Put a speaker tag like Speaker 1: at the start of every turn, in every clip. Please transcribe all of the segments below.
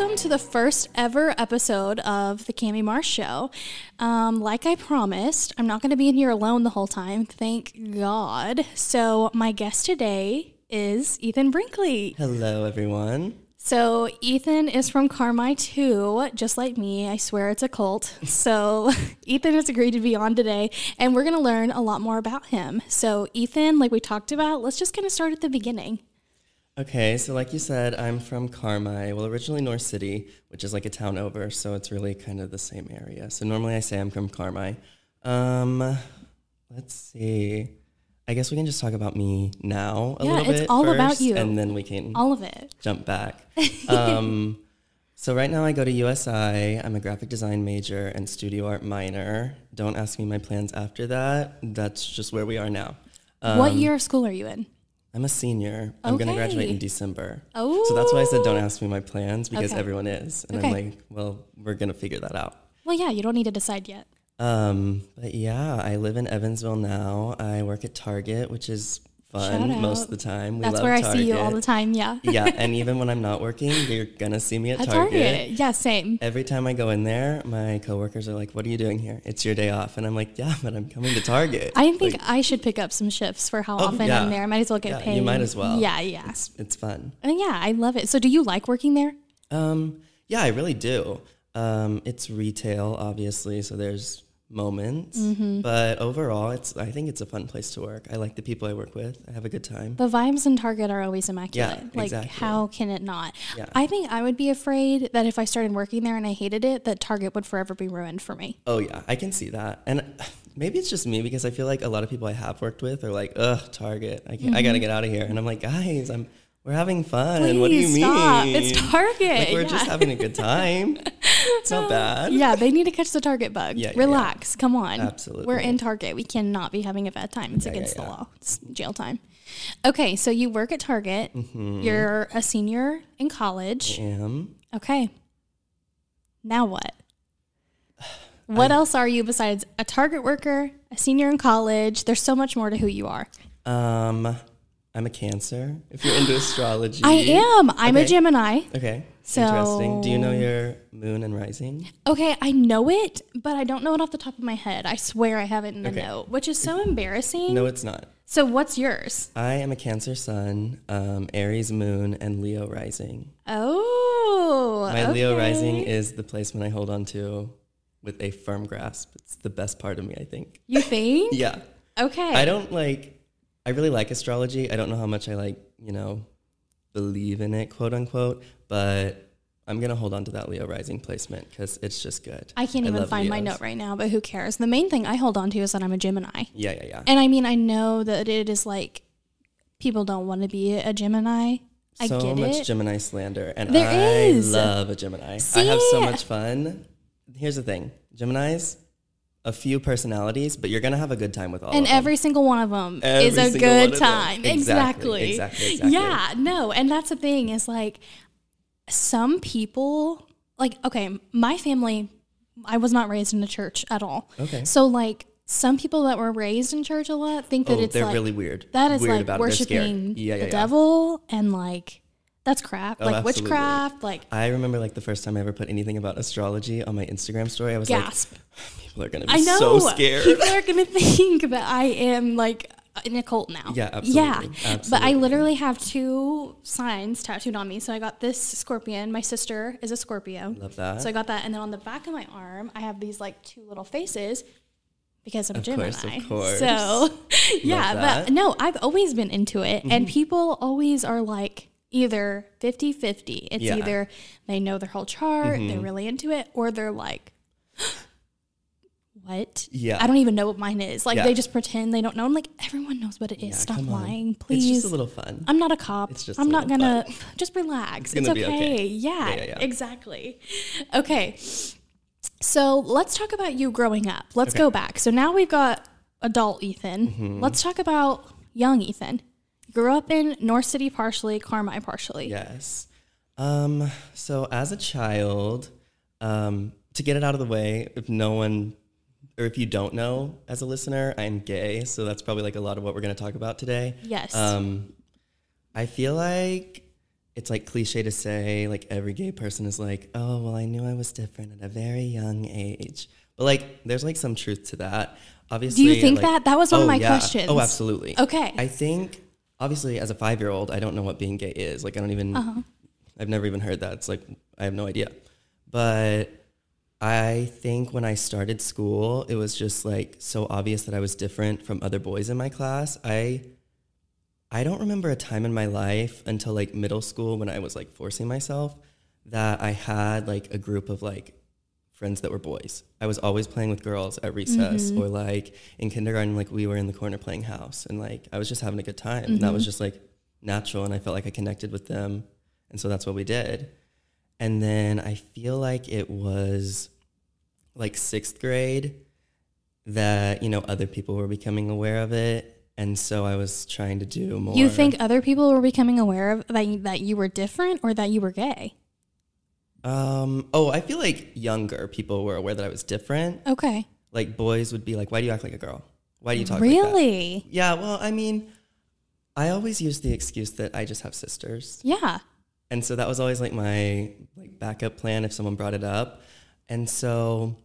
Speaker 1: welcome to the first ever episode of the Cami Marsh Show. Um, like I promised, I'm not going to be in here alone the whole time. Thank God. So, my guest today is Ethan Brinkley.
Speaker 2: Hello, everyone.
Speaker 1: So, Ethan is from Carmi too, just like me. I swear it's a cult. So, Ethan has agreed to be on today, and we're going to learn a lot more about him. So, Ethan, like we talked about, let's just kind of start at the beginning.
Speaker 2: Okay, so like you said, I'm from Carmi. Well, originally Norris City, which is like a town over, so it's really kind of the same area. So normally I say I'm from Carmi. Um, let's see. I guess we can just talk about me now a
Speaker 1: Yeah,
Speaker 2: little
Speaker 1: it's all
Speaker 2: first,
Speaker 1: about you.
Speaker 2: and then we can
Speaker 1: All of it.
Speaker 2: jump back. Um, so right now I go to USI. I'm a graphic design major and studio art minor. Don't ask me my plans after that. That's just where we are now.
Speaker 1: what
Speaker 2: Um,
Speaker 1: year of school are you in?
Speaker 2: I'm a senior. I'm going to graduate in December.
Speaker 1: Oh.
Speaker 2: So that's why I said don't ask me my plans because
Speaker 1: Okay.
Speaker 2: everyone is. And
Speaker 1: Okay.
Speaker 2: I'm like, well, we're going to figure that out.
Speaker 1: Well, yeah, you don't need to decide yet.
Speaker 2: Um, but yeah, I live in Evansville now. I work at Target, which is fun most of the time. We
Speaker 1: That's where I see you all the time. Yeah.
Speaker 2: yeah, and even when I'm not working, you're going to see me at
Speaker 1: At
Speaker 2: Target.
Speaker 1: Target. Yeah, same.
Speaker 2: Every time I go in there, my coworkers are like, "What are you doing here? It's your day off." And I'm like, "Yeah, but I'm coming to Target."
Speaker 1: I think
Speaker 2: Like,
Speaker 1: I should pick up some shifts for how
Speaker 2: Oh,
Speaker 1: often
Speaker 2: yeah.
Speaker 1: I'm there. I might as well get
Speaker 2: Yeah,
Speaker 1: paid.
Speaker 2: you might as well.
Speaker 1: Yeah, yeah.
Speaker 2: it's it's fun.
Speaker 1: And yeah, I love it. So, do you like working there?
Speaker 2: Um, yeah, I really do. Um, it's retail, obviously, so there's moments,
Speaker 1: Mm-hmm.
Speaker 2: but overall, it's I think it's a fun place to work. I like the people I work with. I have a good time.
Speaker 1: The vibes in Target are always immaculate. like,
Speaker 2: exactly.
Speaker 1: how can it not?
Speaker 2: Yeah.
Speaker 1: I think I would be afraid that if I started working there and I hated it, that Target would forever be ruined for me.
Speaker 2: Oh yeah, I can see that, and maybe it's just me because I feel like a lot of people I have worked with are like, "Ugh, Target, I can't, I gotta get out of here," and I'm like, guys, I'm we're having fun.
Speaker 1: Please
Speaker 2: what do you mean?
Speaker 1: It's Target.
Speaker 2: Like we're
Speaker 1: yeah.
Speaker 2: just having a good time. it's not bad.
Speaker 1: yeah, they need to catch the Target bug.
Speaker 2: Yeah, yeah,
Speaker 1: Relax. Come on.
Speaker 2: Absolutely.
Speaker 1: We're in Target. We cannot be having a bad time. It's
Speaker 2: Yeah, yeah,
Speaker 1: against the law. It's jail time. Okay, so you work at Target.
Speaker 2: Mm-hmm.
Speaker 1: You're a senior in college.
Speaker 2: Am
Speaker 1: Okay. Now what? What else are you besides a Target worker, a senior in college? There's so much more to who you are.
Speaker 2: um, I'm a Cancer. If you're into astrology,
Speaker 1: I am. I'm a Gemini.
Speaker 2: Okay.
Speaker 1: So-
Speaker 2: Interesting. Do you know your moon and rising?
Speaker 1: Okay, I know it, but I don't know it off the top of my head. I swear I have it in the
Speaker 2: Okay.
Speaker 1: note, which is so embarrassing.
Speaker 2: No, it's not.
Speaker 1: So what's yours?
Speaker 2: I am a Cancer sun, um, Aries moon, and Leo rising.
Speaker 1: Oh,
Speaker 2: My Leo rising is the placement I hold on to with a firm grasp. It's the best part of me, I think.
Speaker 1: You think?
Speaker 2: Yeah.
Speaker 1: Okay.
Speaker 2: I don't like, I really like astrology. I don't know how much I like, you know, believe in it, quote unquote, but I'm going to hold on to that Leo rising placement because it's just good.
Speaker 1: I can't even
Speaker 2: love
Speaker 1: find my note right now, but who cares? The main thing I hold on to is that I'm a Gemini.
Speaker 2: Yeah, yeah, yeah.
Speaker 1: And I mean, I know that it is like people don't want to be a Gemini. I
Speaker 2: so
Speaker 1: get
Speaker 2: much
Speaker 1: it.
Speaker 2: Gemini slander, and
Speaker 1: There
Speaker 2: I
Speaker 1: is.
Speaker 2: love a Gemini. I have so much fun. Here's the thing: Gemini's, a few personalities, but you're gonna have a good time with all
Speaker 1: and
Speaker 2: of them.
Speaker 1: And every single one of them
Speaker 2: Every
Speaker 1: is a good
Speaker 2: one of them.
Speaker 1: time.
Speaker 2: Exactly,
Speaker 1: Exactly.
Speaker 2: exactly, exactly.
Speaker 1: Yeah, no. And that's the thing is like some people, like, okay, my family, I was not raised in a church at all.
Speaker 2: Okay.
Speaker 1: So, like, some people that were raised in church a lot think that
Speaker 2: oh,
Speaker 1: it's
Speaker 2: they're
Speaker 1: like,
Speaker 2: really weird.
Speaker 1: that is
Speaker 2: weird
Speaker 1: like. Worshiping
Speaker 2: Yeah, yeah,
Speaker 1: the
Speaker 2: yeah.
Speaker 1: devil and like, that's crap.
Speaker 2: Oh,
Speaker 1: like
Speaker 2: absolutely.
Speaker 1: witchcraft, like
Speaker 2: I remember like the first time I ever put anything about astrology on my Instagram story. I was
Speaker 1: gasp.
Speaker 2: like, people are gonna be
Speaker 1: I know.
Speaker 2: so scared.
Speaker 1: People are gonna think that I am like in a cult now.
Speaker 2: Yeah, absolutely.
Speaker 1: Yeah.
Speaker 2: absolutely,
Speaker 1: But I literally have two signs tattooed on me. So I got this scorpion. My sister is a Scorpio.
Speaker 2: Love that.
Speaker 1: So I got that, and then on the back of my arm, I have these like two little faces because I'm
Speaker 2: Of
Speaker 1: Gemini.
Speaker 2: course, of course.
Speaker 1: So yeah.
Speaker 2: Mm-hmm.
Speaker 1: but no, I've always been into it, and people always are like either 50-50. It's
Speaker 2: Yeah. Mm-hmm.
Speaker 1: either they know their whole chart, they're really into it, or they're like. What?
Speaker 2: Yeah.
Speaker 1: I don't even know what mine is. Like
Speaker 2: Yeah.
Speaker 1: they just pretend they don't know. I'm like, everyone knows what it is.
Speaker 2: Yeah,
Speaker 1: Stop lying,
Speaker 2: It's
Speaker 1: please.
Speaker 2: just a little fun.
Speaker 1: I'm not a cop.
Speaker 2: It's just
Speaker 1: I'm not gonna just relax. It's,
Speaker 2: gonna
Speaker 1: okay.
Speaker 2: okay.
Speaker 1: Yeah,
Speaker 2: yeah.
Speaker 1: exactly. Okay. So let's talk about you growing up. Let's
Speaker 2: Okay.
Speaker 1: go back. So now we've got adult Ethan.
Speaker 2: Mm-hmm.
Speaker 1: Let's talk about young Ethan. Grew up in Norris City partially, Carmi partially.
Speaker 2: Yes. Um, so as a child, um, to get it out of the way, if no one or if you don't know as a listener, I'm gay, so that's probably like a lot of what we're going to talk about today.
Speaker 1: Yes.
Speaker 2: Um, I feel like it's like cliche to say like every gay person is like, oh well, I knew I was different at a very young age, but like there's like some truth to that. Obviously,
Speaker 1: Do you think
Speaker 2: like-
Speaker 1: that? That was one of
Speaker 2: Oh,
Speaker 1: my
Speaker 2: yeah.
Speaker 1: questions.
Speaker 2: Oh, absolutely.
Speaker 1: Okay.
Speaker 2: I think obviously as a five year old, I don't know what being gay is. Like I don't even.
Speaker 1: Uh-huh.
Speaker 2: I've never even heard that. It's like I have no idea. But I think when I started school, it was just like so obvious that I was different from other boys in my class. I I don't remember a time in my life until like middle school when I was like forcing myself that I had like a group of like friends that were boys. I was always playing with girls at recess mm-hmm. or like in kindergarten like we were in the corner playing house and like I was just having a good time. And that mm-hmm. was just like natural and I felt like I connected with them. And so that's what we did. And then I feel like it was like sixth grade that, you know, other people were becoming aware of it. And so I was trying to do more.
Speaker 1: You think other people were becoming aware of that you, that you were different or that you were gay?
Speaker 2: Um, oh, I feel like younger people were aware that I was different.
Speaker 1: Okay.
Speaker 2: Like boys would be like, why do you act like a girl? Why do you talk like?
Speaker 1: Really?
Speaker 2: Yeah, well, I mean, I always use the excuse that I just have sisters.
Speaker 1: Yeah.
Speaker 2: And so that was always like my like backup plan if someone brought it up. And so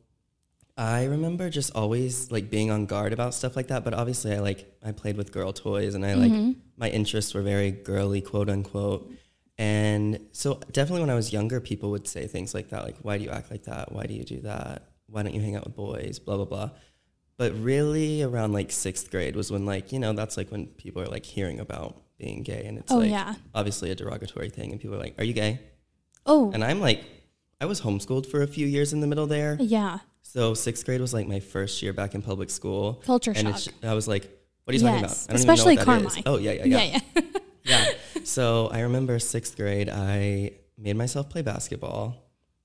Speaker 2: I remember just always like being on guard about stuff like that. But obviously I like I played with girl toys and I like my interests were very girly, quote unquote. And so definitely when I was younger, people would say things like that, like, why do you act like that? Why do you do that? Why don't you hang out with boys? Blah, blah, blah. But really around like sixth grade was when like, you know, that's like when people are like hearing about being gay and it's
Speaker 1: Oh,
Speaker 2: like
Speaker 1: yeah.
Speaker 2: obviously a derogatory thing and people are like, Are you gay?
Speaker 1: Oh,
Speaker 2: And I'm like, I was homeschooled for a few years in the middle there.
Speaker 1: yeah.
Speaker 2: So sixth grade was like my first year back in public school.
Speaker 1: Culture
Speaker 2: and
Speaker 1: shock.
Speaker 2: I was like, what are you talking about?
Speaker 1: Yes,
Speaker 2: I don't
Speaker 1: especially
Speaker 2: even know what that is. Oh, yeah, yeah, yeah.
Speaker 1: Yeah, yeah.
Speaker 2: Yeah. So I remember sixth grade, I made myself play basketball.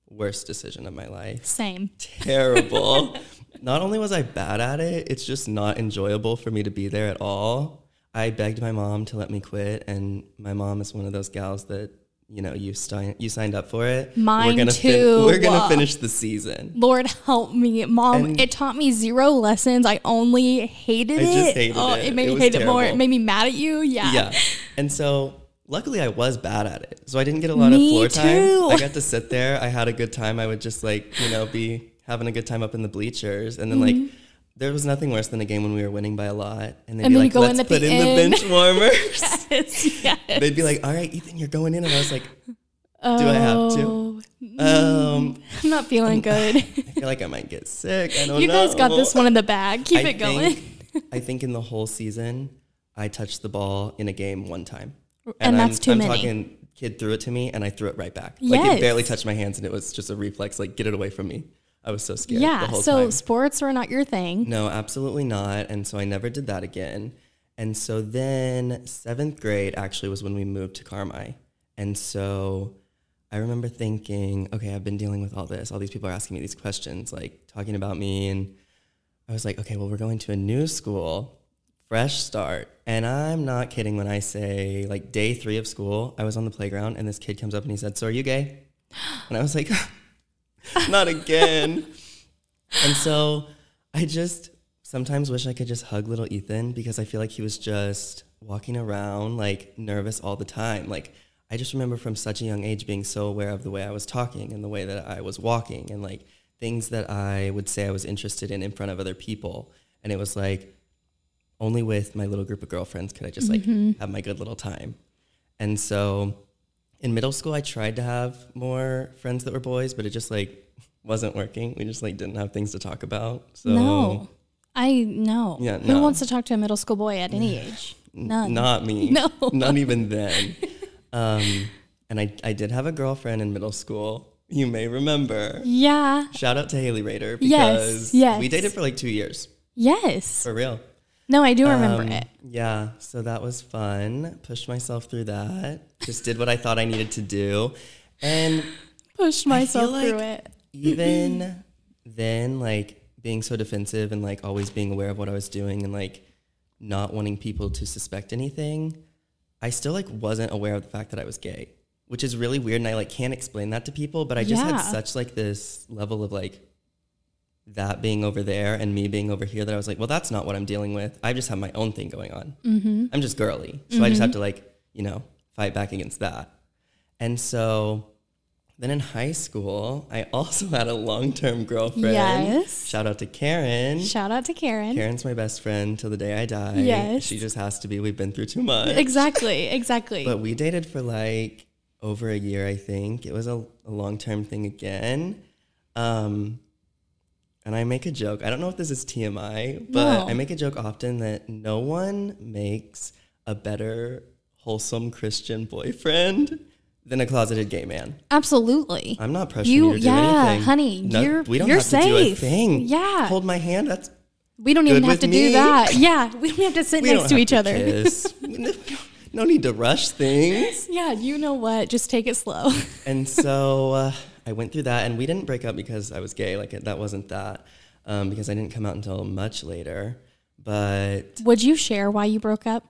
Speaker 2: Worst decision of my life.
Speaker 1: Same.
Speaker 2: Terrible. not only was I bad at it, it's just not enjoyable for me to be there at all. I begged my mom to let me quit, and my mom is one of those gals that you know you signed you signed up for it.
Speaker 1: Mine
Speaker 2: we're gonna
Speaker 1: too.
Speaker 2: we're gonna finish the season.
Speaker 1: Lord help me, mom.
Speaker 2: And-
Speaker 1: it taught me zero lessons. I only hated
Speaker 2: I
Speaker 1: it.
Speaker 2: just hated
Speaker 1: oh,
Speaker 2: it.
Speaker 1: it made
Speaker 2: It
Speaker 1: me hate it more. It made me mad at you. Yeah.
Speaker 2: yeah. And so luckily I was bad at it. So I didn't get a lot
Speaker 1: Me
Speaker 2: of floor
Speaker 1: too.
Speaker 2: time. I got to sit there. I had a good time. I would just like, you know, be having a good time up in the bleachers. And then like there was nothing worse than a game when we were winning by a lot. And they'd
Speaker 1: Mm-hmm. And
Speaker 2: be
Speaker 1: then you
Speaker 2: like, let's
Speaker 1: the
Speaker 2: put in the
Speaker 1: end."
Speaker 2: bench warmers.
Speaker 1: Yes, yes.
Speaker 2: They'd be like, all right, Ethan, you're going in. And I was like, do I have to?
Speaker 1: Oh,
Speaker 2: Um,
Speaker 1: I'm not feeling good.
Speaker 2: I feel like I might get sick. I don't
Speaker 1: you
Speaker 2: know.
Speaker 1: guys got this one in the bag. Keep
Speaker 2: I
Speaker 1: it going.
Speaker 2: Think, I think in the whole season, I touched the ball in a game one time.
Speaker 1: And that's
Speaker 2: I'm,
Speaker 1: too
Speaker 2: I'm
Speaker 1: many.
Speaker 2: talking kid threw it to me and I threw it right back. Like it barely touched my hands and it was just a reflex, like get it away from me. I was so scared the
Speaker 1: yeah. So
Speaker 2: time.
Speaker 1: sports were not your thing.
Speaker 2: No, absolutely not. And so I never did that again. And so then seventh grade actually was when we moved to Carmi. And so I remember thinking, okay, I've been dealing with all this. All these people are asking me these questions, like talking about me. And I was like, okay, well, we're going to a new school, fresh start. And I'm not kidding when I say, like, day three of school, I was on the playground and this kid comes up and he said, So are you gay? And I was like, Not again. and so I just sometimes wish I could just hug little Ethan because I feel like he was just walking around like nervous all the time. Like I just remember from such a young age being so aware of the way I was talking and the way that I was walking and like things that I would say I was interested in in front of other people. And it was like only with my little group of girlfriends could I just like have my good little time. And so in middle school I tried to have more friends that were boys, but it just like wasn't working. We just like didn't have things to talk about. So
Speaker 1: No. I know.
Speaker 2: Yeah,
Speaker 1: Who
Speaker 2: no.
Speaker 1: wants to talk to a middle school boy at any age? None.
Speaker 2: Not me.
Speaker 1: No.
Speaker 2: Not even then. Um, and I, I did have a girlfriend in middle school. You may remember.
Speaker 1: yeah.
Speaker 2: Shout out to Haley Rader
Speaker 1: Yes,
Speaker 2: because
Speaker 1: yes.
Speaker 2: we dated for like two years.
Speaker 1: Yes.
Speaker 2: For real.
Speaker 1: No, I do remember
Speaker 2: Um,
Speaker 1: it.
Speaker 2: Yeah, so that was fun. Pushed myself through that. Just did what I thought I needed to do. And
Speaker 1: Pushed myself through
Speaker 2: like
Speaker 1: it.
Speaker 2: even then, like being so defensive and like always being aware of what I was doing and like not wanting people to suspect anything, I still like wasn't aware of the fact that I was gay, which is really weird. And I like can't explain that to people, but I just
Speaker 1: Yeah.
Speaker 2: had such like this level of like that being over there and me being over here that I was like, well, that's not what I'm dealing with. I just have my own thing going on.
Speaker 1: Mm-hmm.
Speaker 2: I'm just girly. So I just have to like, you know, fight back against that. And so then in high school, I also had a long term girlfriend.
Speaker 1: Yes.
Speaker 2: Shout out to Karen.
Speaker 1: Shout out to Karen.
Speaker 2: Karen's my best friend till the day I die.
Speaker 1: Yes.
Speaker 2: She just has to be. We've been through too much.
Speaker 1: Exactly, exactly.
Speaker 2: But we dated for like over a year, I think. It was a, a long term thing again. Um, and I make a joke. I don't know if this is TMI, but
Speaker 1: No.
Speaker 2: I make a joke often that no one makes a better wholesome Christian boyfriend than a closeted gay man.
Speaker 1: Absolutely.
Speaker 2: I'm not pressuring
Speaker 1: You-
Speaker 2: you, to do
Speaker 1: yeah,
Speaker 2: anything.
Speaker 1: honey, you're-
Speaker 2: we don't
Speaker 1: you're
Speaker 2: have to do a thing.
Speaker 1: Yeah.
Speaker 2: hold my hand. That's
Speaker 1: We don't even have to do that. Yeah, we don't have to sit
Speaker 2: we
Speaker 1: next to each other.
Speaker 2: no need to rush things.
Speaker 1: Yeah, you know what? Just take it slow.
Speaker 2: and so uh, I went through that, and we didn't break up because I was gay. Like that wasn't that, um, because I didn't come out until much later. But
Speaker 1: Would you share why you broke up?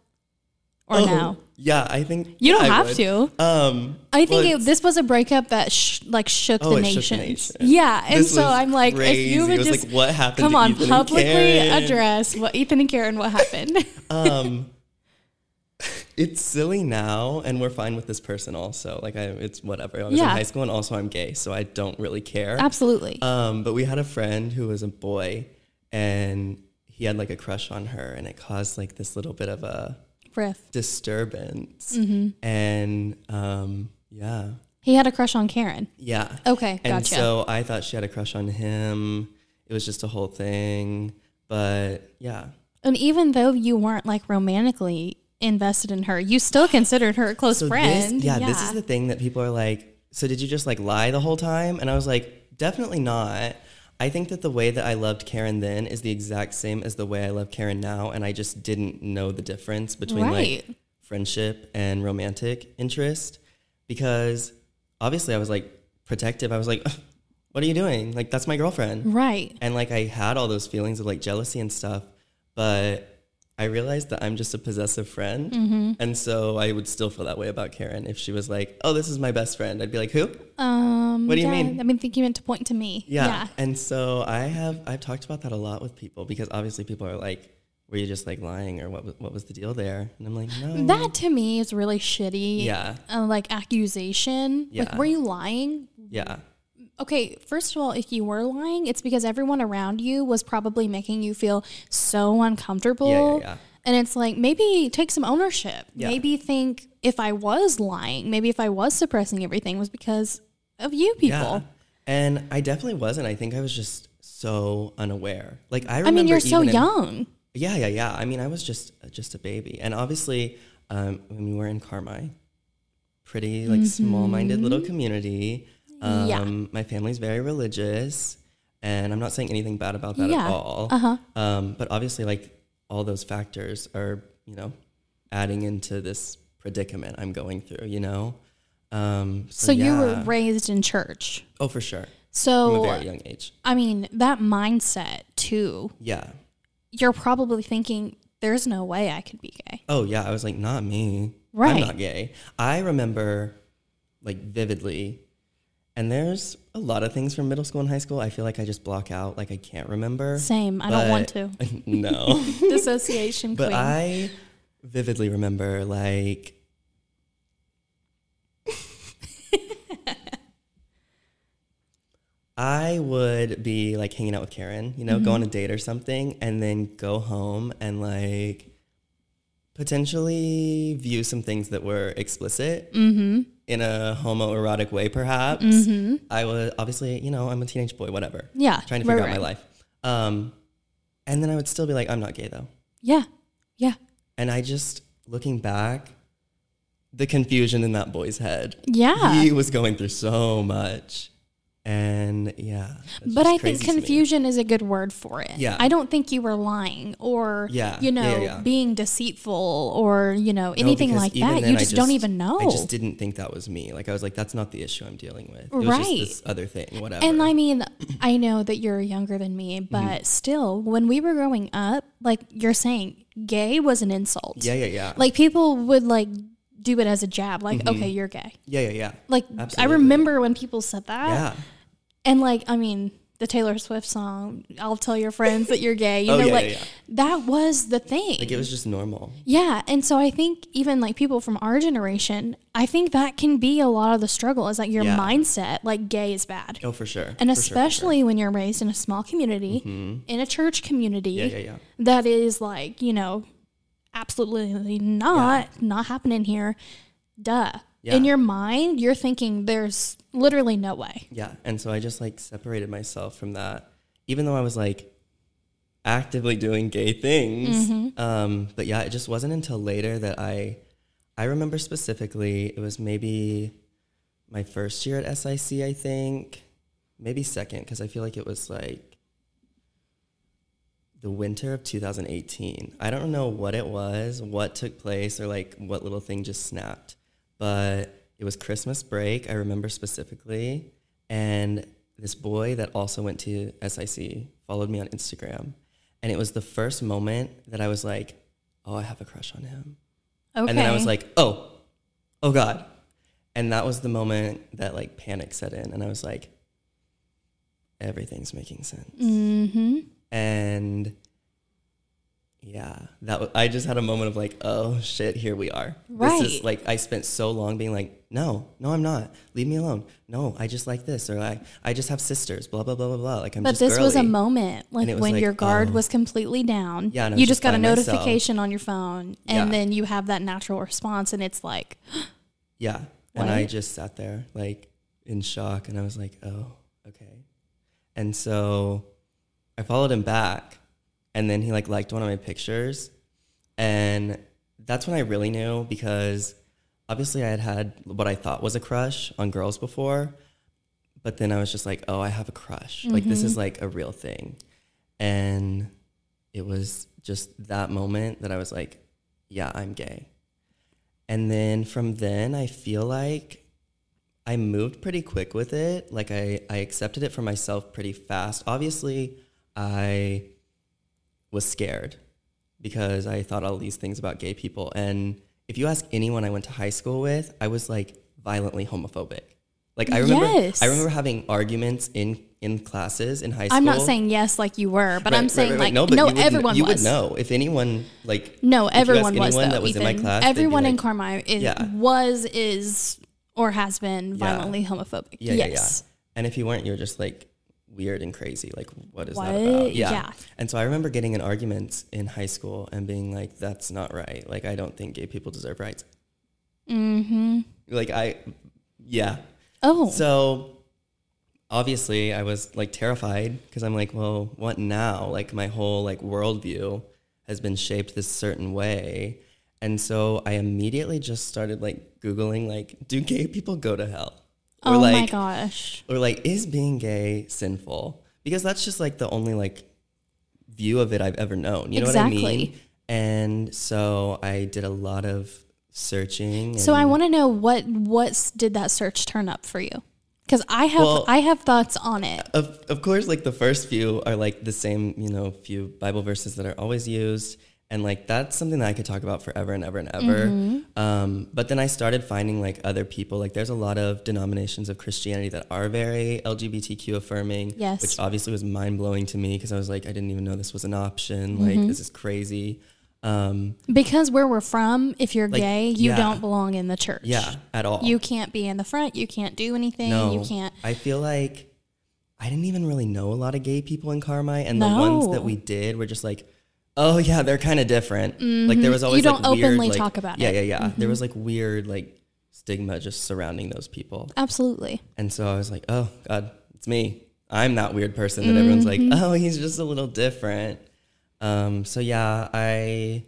Speaker 1: Or
Speaker 2: Oh,
Speaker 1: no?
Speaker 2: Yeah, I think
Speaker 1: You don't
Speaker 2: I
Speaker 1: have
Speaker 2: would.
Speaker 1: to.
Speaker 2: Um,
Speaker 1: I think it, this was a breakup that sh- like shook
Speaker 2: Oh,
Speaker 1: the
Speaker 2: shook
Speaker 1: nation.
Speaker 2: the nation.
Speaker 1: Yeah, and
Speaker 2: This
Speaker 1: so I'm like, if
Speaker 2: crazy.
Speaker 1: you
Speaker 2: It
Speaker 1: would just
Speaker 2: like, what happened
Speaker 1: come on,
Speaker 2: Ethan
Speaker 1: publicly address what Ethan and Karen, what happened?
Speaker 2: um, it's silly now, and we're fine with this person also. Like, I, it's whatever. I was
Speaker 1: Yeah.
Speaker 2: in high school, and also I'm gay, so I don't really care.
Speaker 1: Absolutely.
Speaker 2: Um, but we had a friend who was a boy, and he had like a crush on her, and it caused like this little bit of a
Speaker 1: Riff.
Speaker 2: disturbance.
Speaker 1: Mm-hmm.
Speaker 2: And um, yeah,
Speaker 1: He had a crush on Karen.
Speaker 2: yeah.
Speaker 1: Okay,
Speaker 2: And
Speaker 1: gotcha.
Speaker 2: so I thought she had a crush on him. It was just a whole thing. But yeah.
Speaker 1: and even though you weren't like romantically invested in her, you still considered her a close
Speaker 2: So
Speaker 1: friend.
Speaker 2: This, yeah, this is the thing that people are like, so did you just like lie the whole time? And I was like, definitely not. I think that the way that I loved Karen then is the exact same as the way I love Karen now. And I just didn't know the difference between
Speaker 1: Right.
Speaker 2: like friendship and romantic interest because obviously I was like protective. I was like, what are you doing? Like, that's my girlfriend.
Speaker 1: right.
Speaker 2: And like I had all those feelings of like jealousy and stuff, but I realized that I'm just a possessive friend.
Speaker 1: Mm-hmm.
Speaker 2: And so I would still feel that way about Karen if she was like, "Oh, this is my best friend." I'd be like, "Who?"
Speaker 1: Um,
Speaker 2: What do you mean?
Speaker 1: I mean, think you meant to point to me.
Speaker 2: Yeah. And so I have I've talked about that a lot with people because obviously people are like, "Were you just like lying or what was, what was the deal there?" And I'm like, "No."
Speaker 1: That to me is really shitty.
Speaker 2: Yeah.
Speaker 1: Uh, like accusation.
Speaker 2: Yeah.
Speaker 1: Like, were you lying?
Speaker 2: yeah.
Speaker 1: Okay, first of all, if you were lying, it's because everyone around you was probably making you feel so uncomfortable.
Speaker 2: Yeah, yeah, yeah.
Speaker 1: And it's like, maybe take some ownership.
Speaker 2: Yeah.
Speaker 1: Maybe think if I was lying, maybe if I was suppressing everything was because of you people.
Speaker 2: Yeah. And I definitely wasn't. I think I was just so unaware. Like I remember
Speaker 1: I mean, you're so
Speaker 2: in-
Speaker 1: young.
Speaker 2: Yeah, yeah, yeah. I mean, I was just just a baby, and obviously, um, when we were in Carmi, pretty like small-minded little community. Um.
Speaker 1: Yeah.
Speaker 2: My family's very religious, and I'm not saying anything bad about that
Speaker 1: Yeah.
Speaker 2: at all.
Speaker 1: Uh-huh.
Speaker 2: Um, but obviously, like all those factors are, you know, adding into this predicament I'm going through. You know. Um, so
Speaker 1: So you were raised in church.
Speaker 2: oh for sure from a
Speaker 1: So,
Speaker 2: very young age.
Speaker 1: I mean, that mindset too,
Speaker 2: Yeah.
Speaker 1: you're probably thinking, there's no way I could be gay.
Speaker 2: Oh yeah, I was like, not me.
Speaker 1: Right.
Speaker 2: I'm not gay. I remember like vividly, and there's a lot of things from middle school and high school. I feel like I just block out, like I can't remember.
Speaker 1: Same. I don't want to.
Speaker 2: No,
Speaker 1: Dissociation
Speaker 2: but
Speaker 1: queen.
Speaker 2: I vividly remember like. I would be like hanging out with Karen, you know, go on a date or something, and then go home and like potentially view some things that were explicit
Speaker 1: mm-hmm.
Speaker 2: In a homoerotic way, perhaps.
Speaker 1: Mm-hmm.
Speaker 2: I was obviously, you know, I'm a teenage boy, whatever,
Speaker 1: Yeah.
Speaker 2: trying to
Speaker 1: right,
Speaker 2: figure out
Speaker 1: right.
Speaker 2: my life. Um, and then I would still be like, I'm not gay though.
Speaker 1: Yeah. Yeah.
Speaker 2: And I just, looking back, the confusion in that boy's head.
Speaker 1: Yeah.
Speaker 2: He was going through so much. And yeah.
Speaker 1: but I think
Speaker 2: crazy to me.
Speaker 1: confusion is a good word for it.
Speaker 2: Yeah.
Speaker 1: I don't think you were lying or,
Speaker 2: Yeah.
Speaker 1: you know,
Speaker 2: Yeah, yeah,
Speaker 1: being deceitful or, you know, anything
Speaker 2: because
Speaker 1: like that. You
Speaker 2: I
Speaker 1: just, don't even know.
Speaker 2: I just didn't think that was me. Like I was like, that's not the issue I'm dealing with. It was
Speaker 1: Right.
Speaker 2: just this other thing, whatever.
Speaker 1: And I mean, I know that you're younger than me,
Speaker 2: Mm-hmm.
Speaker 1: but still, when we were growing up, like you're saying, gay was an insult.
Speaker 2: yeah, yeah, yeah.
Speaker 1: Like people would like do it as a jab, like, mm-hmm. okay, you're gay.
Speaker 2: yeah, yeah, yeah.
Speaker 1: Like I remember when people said that.
Speaker 2: Yeah.
Speaker 1: And like, I mean, the Taylor Swift song, I'll tell your friends that you're gay. You
Speaker 2: Oh,
Speaker 1: know,
Speaker 2: yeah,
Speaker 1: like
Speaker 2: yeah, yeah.
Speaker 1: that was the thing.
Speaker 2: Like it was just normal.
Speaker 1: yeah. And so I think even like people from our generation, I think that can be a lot of the struggle is like your mindset, like gay is bad.
Speaker 2: Oh, for sure.
Speaker 1: And
Speaker 2: For sure, sure.
Speaker 1: especially when you're raised in a small community, mm-hmm. in a church community,
Speaker 2: Yeah, yeah, yeah.
Speaker 1: that is like, you know, absolutely not not happening here. Duh.
Speaker 2: Yeah.
Speaker 1: In your mind, you're thinking there's literally no way.
Speaker 2: Yeah. And so I just like separated myself from that, even though I was like actively doing gay things.
Speaker 1: Mm-hmm.
Speaker 2: Um, but yeah, it just wasn't until later that I, I remember specifically, it was maybe my first year at SIC, I think, maybe second, because I feel like it was like the winter of 2018. I don't know what it was, what took place, or like what little thing just snapped, but it was Christmas break. I remember specifically, and this boy that also went to SIC followed me on Instagram, and it was the first moment that I was like, "Oh, I have a crush on him,"
Speaker 1: Okay.
Speaker 2: and then I was like, "Oh, oh God," and that was the moment that like panic set in, and I was like, "Everything's making sense."
Speaker 1: mm-hmm.
Speaker 2: And yeah that was, i just had a moment of like oh shit here we are this is
Speaker 1: Right.
Speaker 2: like i spent so long being like no no i'm not leave me alone no i just like this or i i just have sisters blah blah blah blah blah like i'm
Speaker 1: But this was a moment like when
Speaker 2: like,
Speaker 1: your guard
Speaker 2: oh.
Speaker 1: was completely down.
Speaker 2: Yeah,
Speaker 1: you just
Speaker 2: just
Speaker 1: got a
Speaker 2: by myself.
Speaker 1: notification on your phone and
Speaker 2: Yeah.
Speaker 1: then you have that natural response and it's like,
Speaker 2: yeah and i just sat there like in shock and i was like oh okay and so i followed him back and then he like liked one of my pictures. And that's when i really knew because obviously i had had what i thought was a crush on girls before but then i was just like oh i have a crush. Like this is mm-hmm. like a real thing. And it was just that moment that i was like yeah i'm gay. And then from then, I feel like I moved pretty quick with it. Like I, I accepted it for myself pretty fast. Obviously, I was scared because I thought all these things about gay people. And if you ask anyone I went to high school with, I was like violently homophobic. Like I remember,
Speaker 1: Yes.
Speaker 2: I remember having arguments in in classes in high school.
Speaker 1: I'm not saying yes like you were, but
Speaker 2: Right,
Speaker 1: I'm saying
Speaker 2: right,
Speaker 1: like
Speaker 2: right.
Speaker 1: no,
Speaker 2: but you would
Speaker 1: everyone
Speaker 2: you
Speaker 1: was.
Speaker 2: would know if anyone like
Speaker 1: No,
Speaker 2: you
Speaker 1: everyone was though.
Speaker 2: that was in my class,
Speaker 1: everyone in
Speaker 2: like,
Speaker 1: Carmi is,
Speaker 2: Yeah.
Speaker 1: was, is, or has been
Speaker 2: Yeah.
Speaker 1: violently homophobic.
Speaker 2: Yeah,
Speaker 1: yes.
Speaker 2: yeah, yeah. And if you weren't, you're just like weird and crazy. Like, what is that about? Yeah.
Speaker 1: Yeah.
Speaker 2: And so I remember getting in arguments in high school and being like, that's not right. Like, I don't think gay people deserve rights.
Speaker 1: Mm-hmm.
Speaker 2: Like, I, yeah.
Speaker 1: Oh,
Speaker 2: So obviously I was like terrified because I'm like, well, what now? Like, my whole like worldview has been shaped this certain way. And so I immediately just started like Googling, like, do gay people go to hell?
Speaker 1: Oh
Speaker 2: like,
Speaker 1: my gosh.
Speaker 2: or like is being gay sinful because that's just like the only like view of it i've ever known you know what i mean and so i did a lot of searching
Speaker 1: So I want to know what what did that search turn up for you? Because I have
Speaker 2: Well-
Speaker 1: I have thoughts on it.
Speaker 2: of, of course like the first few are like the same you know few bible verses that are always used and like that's something that i could talk about forever and ever and ever
Speaker 1: Mm-hmm.
Speaker 2: um, but then i started finding like other people like there's a lot of denominations of christianity that are very lgbtq affirming
Speaker 1: Yes.
Speaker 2: which obviously was mind-blowing to me because i was like i didn't even know this was an option like
Speaker 1: Mm-hmm.
Speaker 2: this is crazy um,
Speaker 1: Because where we're from, if you're
Speaker 2: Like,
Speaker 1: gay, you
Speaker 2: yeah.
Speaker 1: don't belong in the church.
Speaker 2: yeah at all
Speaker 1: You can't be in the front. You can't do anything.
Speaker 2: No,
Speaker 1: You can't.
Speaker 2: I feel like I didn't even really know a lot of gay people in Carmi, and the ones that we did were just like, oh yeah, they're kind of different. Like there was always You
Speaker 1: don't
Speaker 2: like, weird,
Speaker 1: openly
Speaker 2: like-
Speaker 1: talk about
Speaker 2: yeah,
Speaker 1: it. Mm-hmm.
Speaker 2: Yeah, yeah, There was like weird like stigma just surrounding those people,
Speaker 1: Absolutely.
Speaker 2: and so I was like, oh god, it's me. I'm that weird person that everyone's like,
Speaker 1: Mm-hmm.
Speaker 2: oh, he's just a little different. Um, so yeah, I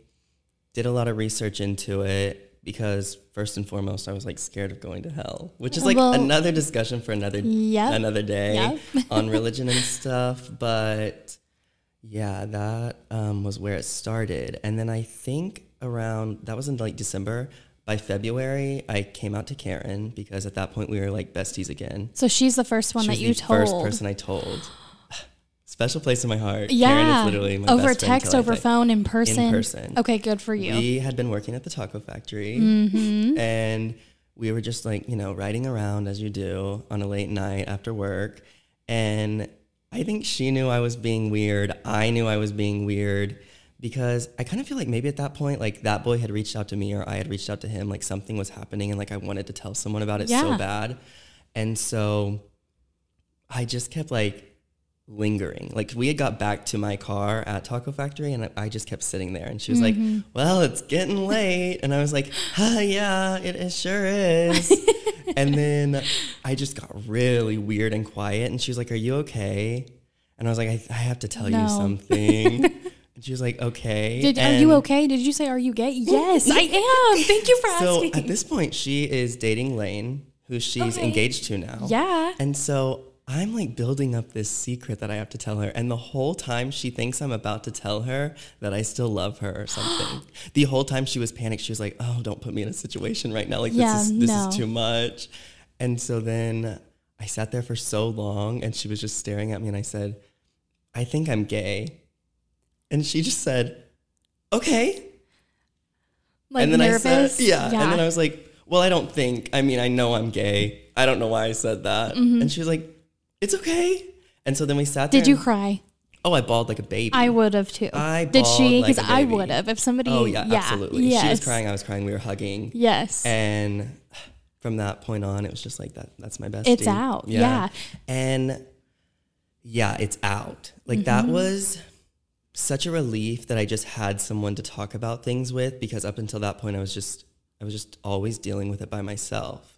Speaker 2: did a lot of research into it because first and foremost, I was like scared of going to hell, which is like
Speaker 1: Well-
Speaker 2: another discussion for another
Speaker 1: Yep.
Speaker 2: another day
Speaker 1: Yep.
Speaker 2: on religion and stuff. But yeah, that um, was where it started, and then I think around that was in like December. By February, I came out to Karen because at that point we were like besties again.
Speaker 1: So she's the first one
Speaker 2: She
Speaker 1: that you
Speaker 2: the
Speaker 1: told.
Speaker 2: first person I told. Special place in my heart.
Speaker 1: yeah.
Speaker 2: Karen is literally my
Speaker 1: over text, over phone, in person.
Speaker 2: In person.
Speaker 1: Okay, good for you.
Speaker 2: We had been working at the taco factory
Speaker 1: Mm-hmm.
Speaker 2: and we were just like, you know, riding around as you do on a late night after work. And I think she knew I was being weird. I knew I was being weird because I kind of feel like maybe at that point, like that boy had reached out to me or I had reached out to him, like something was happening and like I wanted to tell someone about it
Speaker 1: Yeah.
Speaker 2: so bad. And so I just kept like lingering. Like we had got back to my car at Taco Factory and I just kept sitting there and she was like, mm-hmm. Well, it's getting late. And I was like, huh, yeah, it, it sure is. and then I just got really weird and quiet and she was like, Are you okay? And I was like, I, I have to tell
Speaker 1: No.
Speaker 2: you something. and she was like, Okay.
Speaker 1: Did, are you okay? Did you say, are you gay? Yes, I am. Thank you for
Speaker 2: So
Speaker 1: asking.
Speaker 2: at this point, she is dating Lane, who she's
Speaker 1: Okay.
Speaker 2: engaged to now.
Speaker 1: yeah.
Speaker 2: And so I'm like building up this secret that I have to tell her. And the whole time she thinks I'm about to tell her that I still love her or something. the whole time she was panicked. She was like, oh, don't put me in a situation right now. Like,
Speaker 1: Yeah,
Speaker 2: this, is, this
Speaker 1: no.
Speaker 2: is too much. And so then I sat there for so long and she was just staring at me. And I said, I think I'm gay. And she just said, okay.
Speaker 1: Like
Speaker 2: and then
Speaker 1: nervous.
Speaker 2: I said, yeah. And then I was like, well, I don't think. I mean, I know I'm gay. I don't know why I said that. Mm-hmm. And she was like, it's okay. And so then we sat there.
Speaker 1: Did you
Speaker 2: and-
Speaker 1: cry?
Speaker 2: Oh, I bawled like a baby.
Speaker 1: I would have too.
Speaker 2: I
Speaker 1: Did she?
Speaker 2: like
Speaker 1: Because
Speaker 2: a
Speaker 1: I would have. If somebody.
Speaker 2: oh yeah, absolutely.
Speaker 1: Yes.
Speaker 2: She was crying. I was crying. We were hugging.
Speaker 1: Yes.
Speaker 2: And from that point on, it was just like that. That's my best.
Speaker 1: It's out, yeah.
Speaker 2: And yeah, it's out. Like
Speaker 1: Mm-hmm.
Speaker 2: that was such a relief that I just had someone to talk about things with because up until that point, I was just I was just always dealing with it by myself.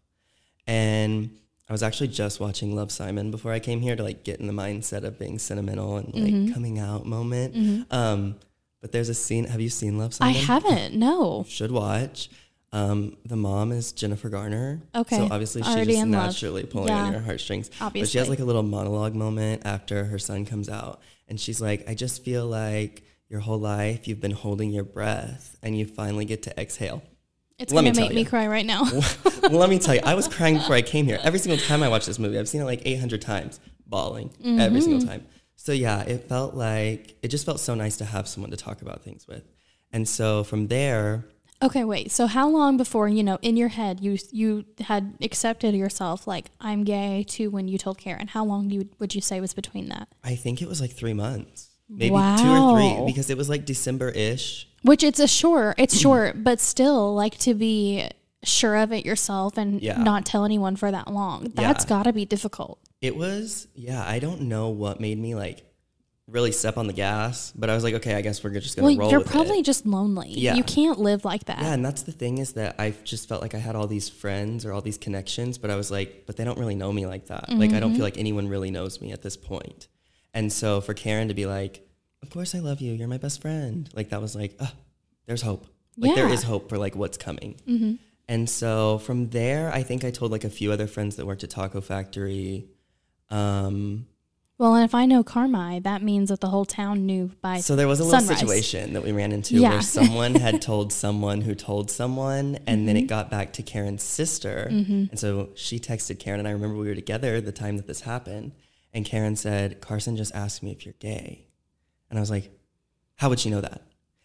Speaker 2: And I was actually just watching Love Simon before I came here to like get in the mindset of being sentimental and like
Speaker 1: Mm-hmm.
Speaker 2: coming out moment. Um, but there's a scene. Have you seen Love Simon?
Speaker 1: I haven't. No.
Speaker 2: should watch. Um, the mom is Jennifer Garner.
Speaker 1: Okay.
Speaker 2: So obviously she's just
Speaker 1: in love.
Speaker 2: naturally pulling
Speaker 1: Yeah.
Speaker 2: on your heartstrings. Obviously. But she has like a little monologue moment after her son comes out. And she's like, I just feel like your whole life you've been holding your breath and you finally get to exhale.
Speaker 1: It's
Speaker 2: Let me
Speaker 1: gonna make me
Speaker 2: ya.
Speaker 1: cry right now.
Speaker 2: well, let me tell you, I was crying before I came here. Every single time I watch this movie, I've seen it like 800 times, bawling every single
Speaker 1: Mm-hmm.
Speaker 2: time. So yeah, it felt like, it just felt so nice to have someone to talk about things with. And so from there,
Speaker 1: Okay, wait. So how long before you know in your head you you had accepted yourself like I'm gay to when you told Karen? How long you, would you say was between that?
Speaker 2: I think it was like three months, maybe two or three, because it was like December ish.
Speaker 1: Which it's a short, it's short, but still like to be sure of it yourself and
Speaker 2: Yeah.
Speaker 1: not tell anyone for that long. That's
Speaker 2: Yeah.
Speaker 1: got to be difficult.
Speaker 2: It was, yeah, I don't know what made me like really step on the gas, but I was like, okay, I guess we're just gonna
Speaker 1: Well,
Speaker 2: roll
Speaker 1: you're probably
Speaker 2: it.
Speaker 1: just lonely.
Speaker 2: Yeah.
Speaker 1: You can't live like that.
Speaker 2: Yeah, and that's the thing is that I just felt like I had all these friends or all these connections, but I was like, but they don't really know me like that. Like, I don't mm-hmm. feel like anyone really knows me at this point. And so for Karen to be like, of course I love you, you're my best friend, like that was like, oh, there's hope. Like there
Speaker 1: Yeah.
Speaker 2: is hope for like what's coming. And so from there, I think I told like a few other friends that worked at Taco Factory. Um,
Speaker 1: Well, and if I know Carmi, that means that the whole town knew by
Speaker 2: So there was a little
Speaker 1: sunrise.
Speaker 2: situation that we ran into
Speaker 1: Yeah.
Speaker 2: where someone had told someone who told someone, and then
Speaker 1: Mm-hmm.
Speaker 2: it got back to Karen's sister. And so she texted Karen, and I remember we were together the time that this happened. And Karen said, Carson just asked me if you're gay. And I was like, How would she know that?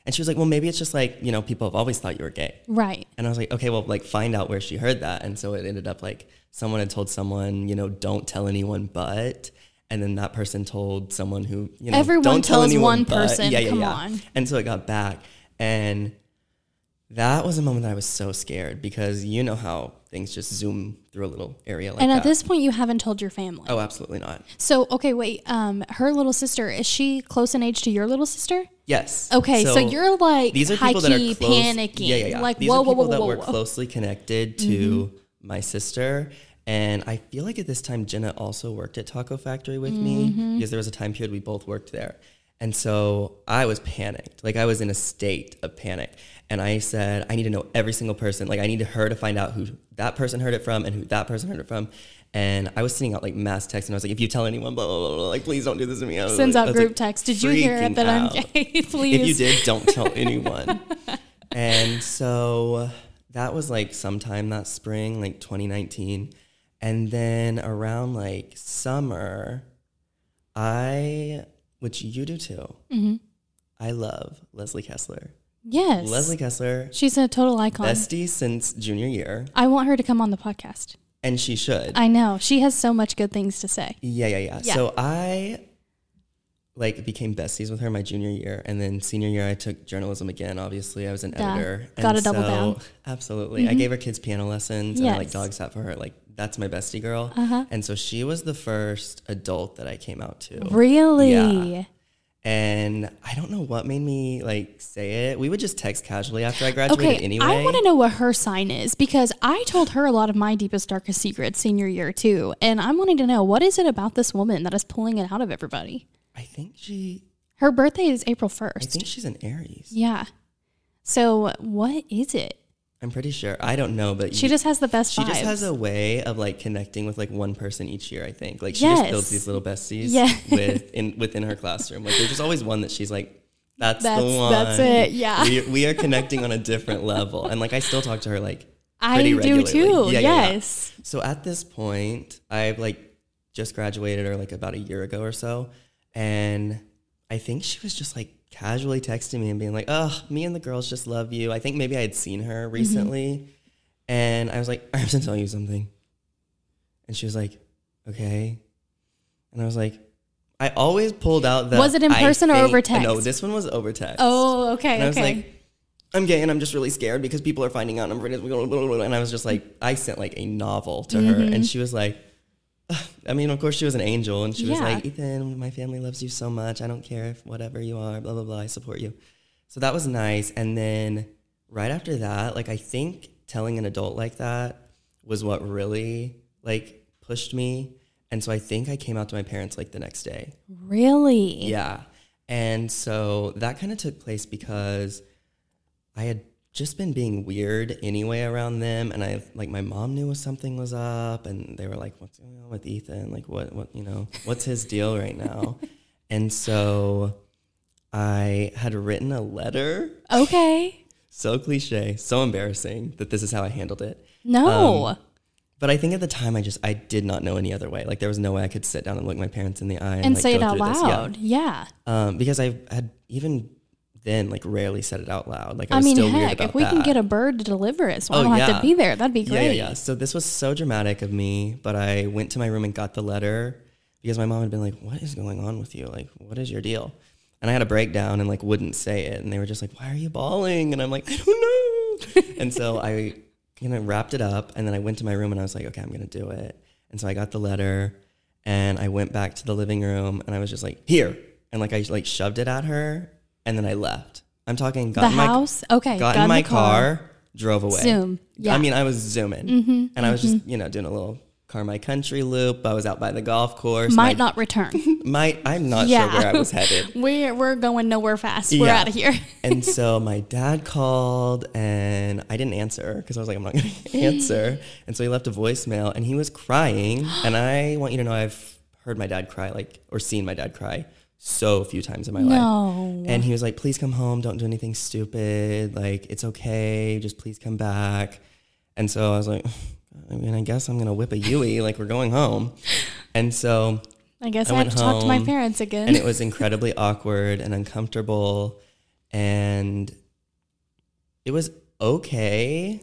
Speaker 2: And she was like, Well, maybe it's just like, you know, people have always thought you were gay.
Speaker 1: Right.
Speaker 2: And I was like, okay, well, like find out where she heard that. And so it ended up like someone had told someone, you know, don't tell anyone but. And then that person told someone who, you know,
Speaker 1: Everyone
Speaker 2: don't tell anyone
Speaker 1: one
Speaker 2: but.
Speaker 1: person,
Speaker 2: Yeah, yeah,
Speaker 1: come
Speaker 2: yeah.
Speaker 1: on.
Speaker 2: And so it got back. And that was a moment that I was so scared because you know how things just zoom through a little area like
Speaker 1: and
Speaker 2: that.
Speaker 1: at this point, you haven't told your family.
Speaker 2: oh, absolutely not.
Speaker 1: So, okay, wait. Um, her little sister is she close in age to your little sister?
Speaker 2: Yes.
Speaker 1: Okay, so, you're like
Speaker 2: these are people that are close,
Speaker 1: panicking.
Speaker 2: Yeah, yeah, yeah.
Speaker 1: Like
Speaker 2: these
Speaker 1: whoa,
Speaker 2: are
Speaker 1: whoa,
Speaker 2: people
Speaker 1: whoa,
Speaker 2: that
Speaker 1: whoa,
Speaker 2: were
Speaker 1: whoa. Mm-hmm.
Speaker 2: closely connected to my sister. And I feel like at this time Jenna also worked at Taco Factory with
Speaker 1: Mm-hmm.
Speaker 2: me because there was a time period we both worked there. And so I was panicked. Like I was in a state of panic. And I said, I need to know every single person. Like I need her to find out who that person heard it from and who that person heard it from. And I was sending out like mass texts and I was like, if you tell anyone, blah, blah, blah, blah like please don't do this to me. I
Speaker 1: Sends
Speaker 2: like-
Speaker 1: out group
Speaker 2: like,
Speaker 1: text. Did you hear it that
Speaker 2: out.
Speaker 1: I'm gay? Please.
Speaker 2: If you did, don't tell anyone. and so that was like sometime that spring, like 2019. And then around like summer, I, which you do too,
Speaker 1: Mm-hmm.
Speaker 2: I love Leslie Kessler.
Speaker 1: Yes.
Speaker 2: Leslie Kessler,
Speaker 1: She's a total icon.
Speaker 2: bestie since junior year,
Speaker 1: I want her to come on the podcast.
Speaker 2: and she should.
Speaker 1: I know. She has so much good things to say.
Speaker 2: Yeah, yeah, yeah,
Speaker 1: Yeah.
Speaker 2: So I like became besties with her my junior year, and then senior year I took journalism again. Obviously, I was an
Speaker 1: Duh.
Speaker 2: editor.
Speaker 1: Gotta
Speaker 2: And
Speaker 1: double
Speaker 2: so-
Speaker 1: down. Mm-hmm.
Speaker 2: Absolutely, I gave her kids piano lessons and I like dog sat for her. Like that's my bestie girl,
Speaker 1: Uh-huh.
Speaker 2: and so she was the first adult that I came out to.
Speaker 1: Really?
Speaker 2: Yeah. And I don't know what made me like say it. We would just text casually after I graduated
Speaker 1: Okay,
Speaker 2: anyway.
Speaker 1: I want to know what her sign is because I told her a lot of my deepest, darkest secrets senior year too, and I'm wanting to know what is it about this woman that is pulling it out of everybody.
Speaker 2: I think she.
Speaker 1: Her birthday is April
Speaker 2: 1st.
Speaker 1: I
Speaker 2: think she's an Aries.
Speaker 1: Yeah. So what is it?
Speaker 2: I'm pretty sure. I don't know, but
Speaker 1: She
Speaker 2: you-
Speaker 1: just has the best
Speaker 2: she
Speaker 1: vibes.
Speaker 2: just has a way of like connecting with like one person each year. I think like she just builds these little besties
Speaker 1: Yeah.
Speaker 2: with in within her classroom. Like there's just always one that she's like, that's,
Speaker 1: That's-
Speaker 2: the one.
Speaker 1: that's it, yeah.
Speaker 2: we, we are connecting on a different level, and like I still talk to her like
Speaker 1: I
Speaker 2: pretty
Speaker 1: do
Speaker 2: regularly.
Speaker 1: too.
Speaker 2: Yeah, yeah, yeah.
Speaker 1: yes.
Speaker 2: So at this point, I've like just graduated or like about a year ago or so. And I think she was just like casually texting me and being like, oh, me and the girls just love you. I think maybe I had seen her
Speaker 1: Mm-hmm.
Speaker 2: recently. And I was like, I have to tell you something. And she was like, okay. And I was like, I always pulled out that.
Speaker 1: Was it in
Speaker 2: I
Speaker 1: person or
Speaker 2: think-
Speaker 1: over text?
Speaker 2: No, this one was over text.
Speaker 1: Oh, okay.
Speaker 2: And I was
Speaker 1: okay.
Speaker 2: like, I'm gay and I'm just really scared because people are finding out and I'm. And I was just like, I sent like a novel to her
Speaker 1: Mm-hmm.
Speaker 2: and she was like. I mean, of course she was an angel and she was like, Ethan, my family loves you so much. I don't care if whatever you are, blah, blah, blah. I support you. So that was nice. And then right after that, like, I think telling an adult like that was what really like pushed me. And so I think I came out to my parents like the next day.
Speaker 1: really?
Speaker 2: Yeah. And so that kind of took place because I had just been being weird anyway around them and I like my mom knew something was up and they were like what's going on with Ethan like what what you know what's his deal right now and so I had written a letter
Speaker 1: Okay.
Speaker 2: so cliche so embarrassing that this is how I handled it
Speaker 1: No.
Speaker 2: Um, but I think at the time I just I did not know any other way like there was no way I could sit down and look my parents in the eye and,
Speaker 1: and
Speaker 2: like,
Speaker 1: say it out
Speaker 2: through this. Yeah
Speaker 1: loud. Yeah.
Speaker 2: um, because I had even then like rarely said it out loud. Like I,
Speaker 1: I, mean, heck, if we can get a bird to deliver it, so I
Speaker 2: Oh,
Speaker 1: don't have to be there, that'd be
Speaker 2: yeah,
Speaker 1: great.
Speaker 2: yeah, yeah. So this was so dramatic of me, but I went to my room and got the letter because my mom had been like, "What is going on with you? Like, what is your deal?" And I had a breakdown and like wouldn't say it, and they were just like, "Why are you bawling?" And I'm like, "I don't know." and so I kind of wrapped it up, and then I went to my room and I was like, "Okay, I'm gonna do it." And so I got the letter, and I went back to the living room, and I was just like, "Here," and like I like shoved it at her, and then I left. I'm talking got
Speaker 1: The
Speaker 2: in my
Speaker 1: house? Okay.
Speaker 2: got,
Speaker 1: got
Speaker 2: in my
Speaker 1: the
Speaker 2: car, drove away.
Speaker 1: Zoom. Yeah.
Speaker 2: I mean, I was zooming, mm-hmm, and I was just mm-hmm. you know doing a little car my country loop. I was out by the golf course.
Speaker 1: Might not return.
Speaker 2: Might I'm not
Speaker 1: Yeah.
Speaker 2: sure where I was headed.
Speaker 1: we're, we're going nowhere fast. We're
Speaker 2: Yeah.
Speaker 1: out of here.
Speaker 2: and so my dad called, and I didn't answer because I was like, I'm not going to answer. And so he left a voicemail, and he was crying. and I want you to know I've heard my dad cry, like or seen my dad cry so few times in my life. And he was like, please come home. Don't do anything stupid. Like, it's okay. Just please come back. And so I was like, I mean, I guess I'm going to whip a Yui. Like, we're going home. And so,
Speaker 1: I guess
Speaker 2: I
Speaker 1: I, have to talk to my parents again.
Speaker 2: and it was incredibly awkward and uncomfortable. And it was okay